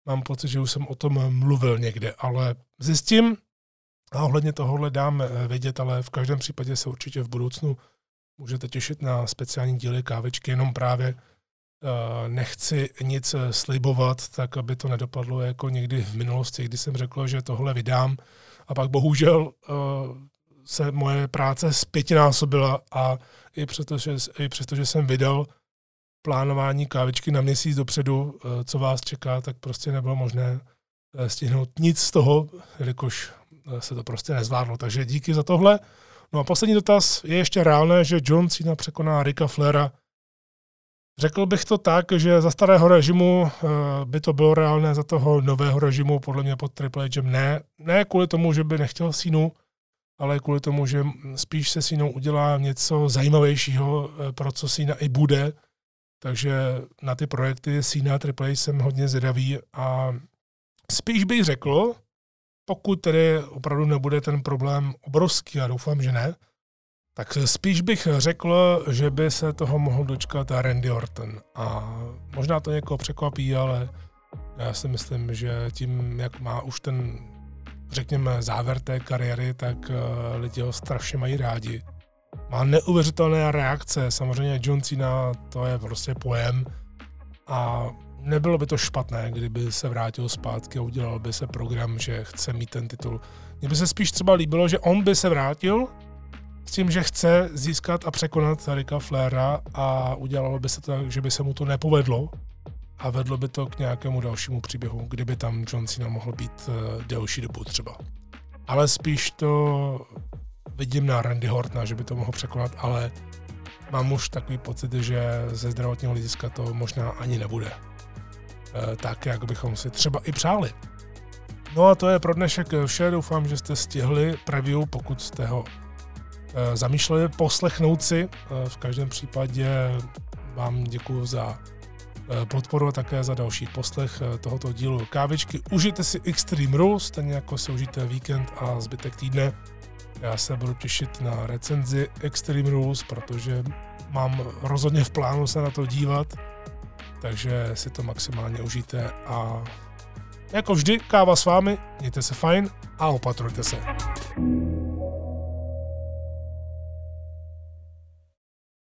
mám pocit, že už jsem o tom mluvil někde, ale zjistím, a ohledně tohohle dám eh, vědět, ale v každém případě se určitě v budoucnu můžete těšit na speciální díly kávečky, jenom právě uh, nechci nic eh, slibovat, tak aby to nedopadlo jako někdy v minulosti, kdy jsem řekl, že tohle vydám. A pak bohužel se moje práce zpětinásobila a i přesto, že, i přesto, že jsem vydal plánování kávičky na měsíc dopředu, co vás čeká, tak prostě nebylo možné stihnout nic z toho, jelikož se to prostě nezvládlo. Takže díky za tohle. No a poslední dotaz, je ještě reálné, že John Cena překoná Ricka Flera? Řekl bych to tak, že za starého režimu eh, by to bylo reálné, za toho nového režimu podle mě pod Triple H ne. Ne kvůli tomu, že by nechtěl Sínu, ale kvůli tomu, že spíš se Sínou udělá něco zajímavějšího, eh, pro co Sína i bude. Takže na ty projekty Sína Triple H jsem hodně zvědavý a spíš bych řekl, pokud tedy opravdu nebude ten problém obrovský, a doufám, že ne, tak spíš bych řekl, že by se toho mohl dočkat Randy Orton. A možná to někoho překvapí, ale já si myslím, že tím, jak má už ten, řekněme, závěr té kariéry, tak eh, lidi ho strašně mají rádi. Má neuvěřitelné reakce, samozřejmě John Cena, to je prostě pojem a nebylo by to špatné, kdyby se vrátil zpátky a udělal by se program, že chce mít ten titul. Mně by se spíš třeba líbilo, že on by se vrátil s tím, že chce získat a překonat Rika Flaira a udělalo by se to tak, že by se mu to nepovedlo a vedlo by to k nějakému dalšímu příběhu, kdyby tam John Cena mohl být uh, delší dobu třeba. Ale spíš to vidím na Randy Hortna, že by to mohl překonat, ale mám už takový pocit, že ze zdravotního hlediska to možná ani nebude. Eh, tak, jak bychom si třeba i přáli. No a to je pro dnešek vše. Doufám, že jste stihli preview, pokud jste ho eh, zamýšleli poslechnout si. Eh, v každém případě vám děkuji za podporu a také za další poslech tohoto dílu kávičky. Užijte si Extreme Rules, stejně jako si užijte víkend a zbytek týdne. Já se budu těšit na recenzi Extreme Rules, protože mám rozhodně v plánu se na to dívat takže si to maximálně užijte a jako vždy káva s vámi, mějte se fajn a opatrujte se.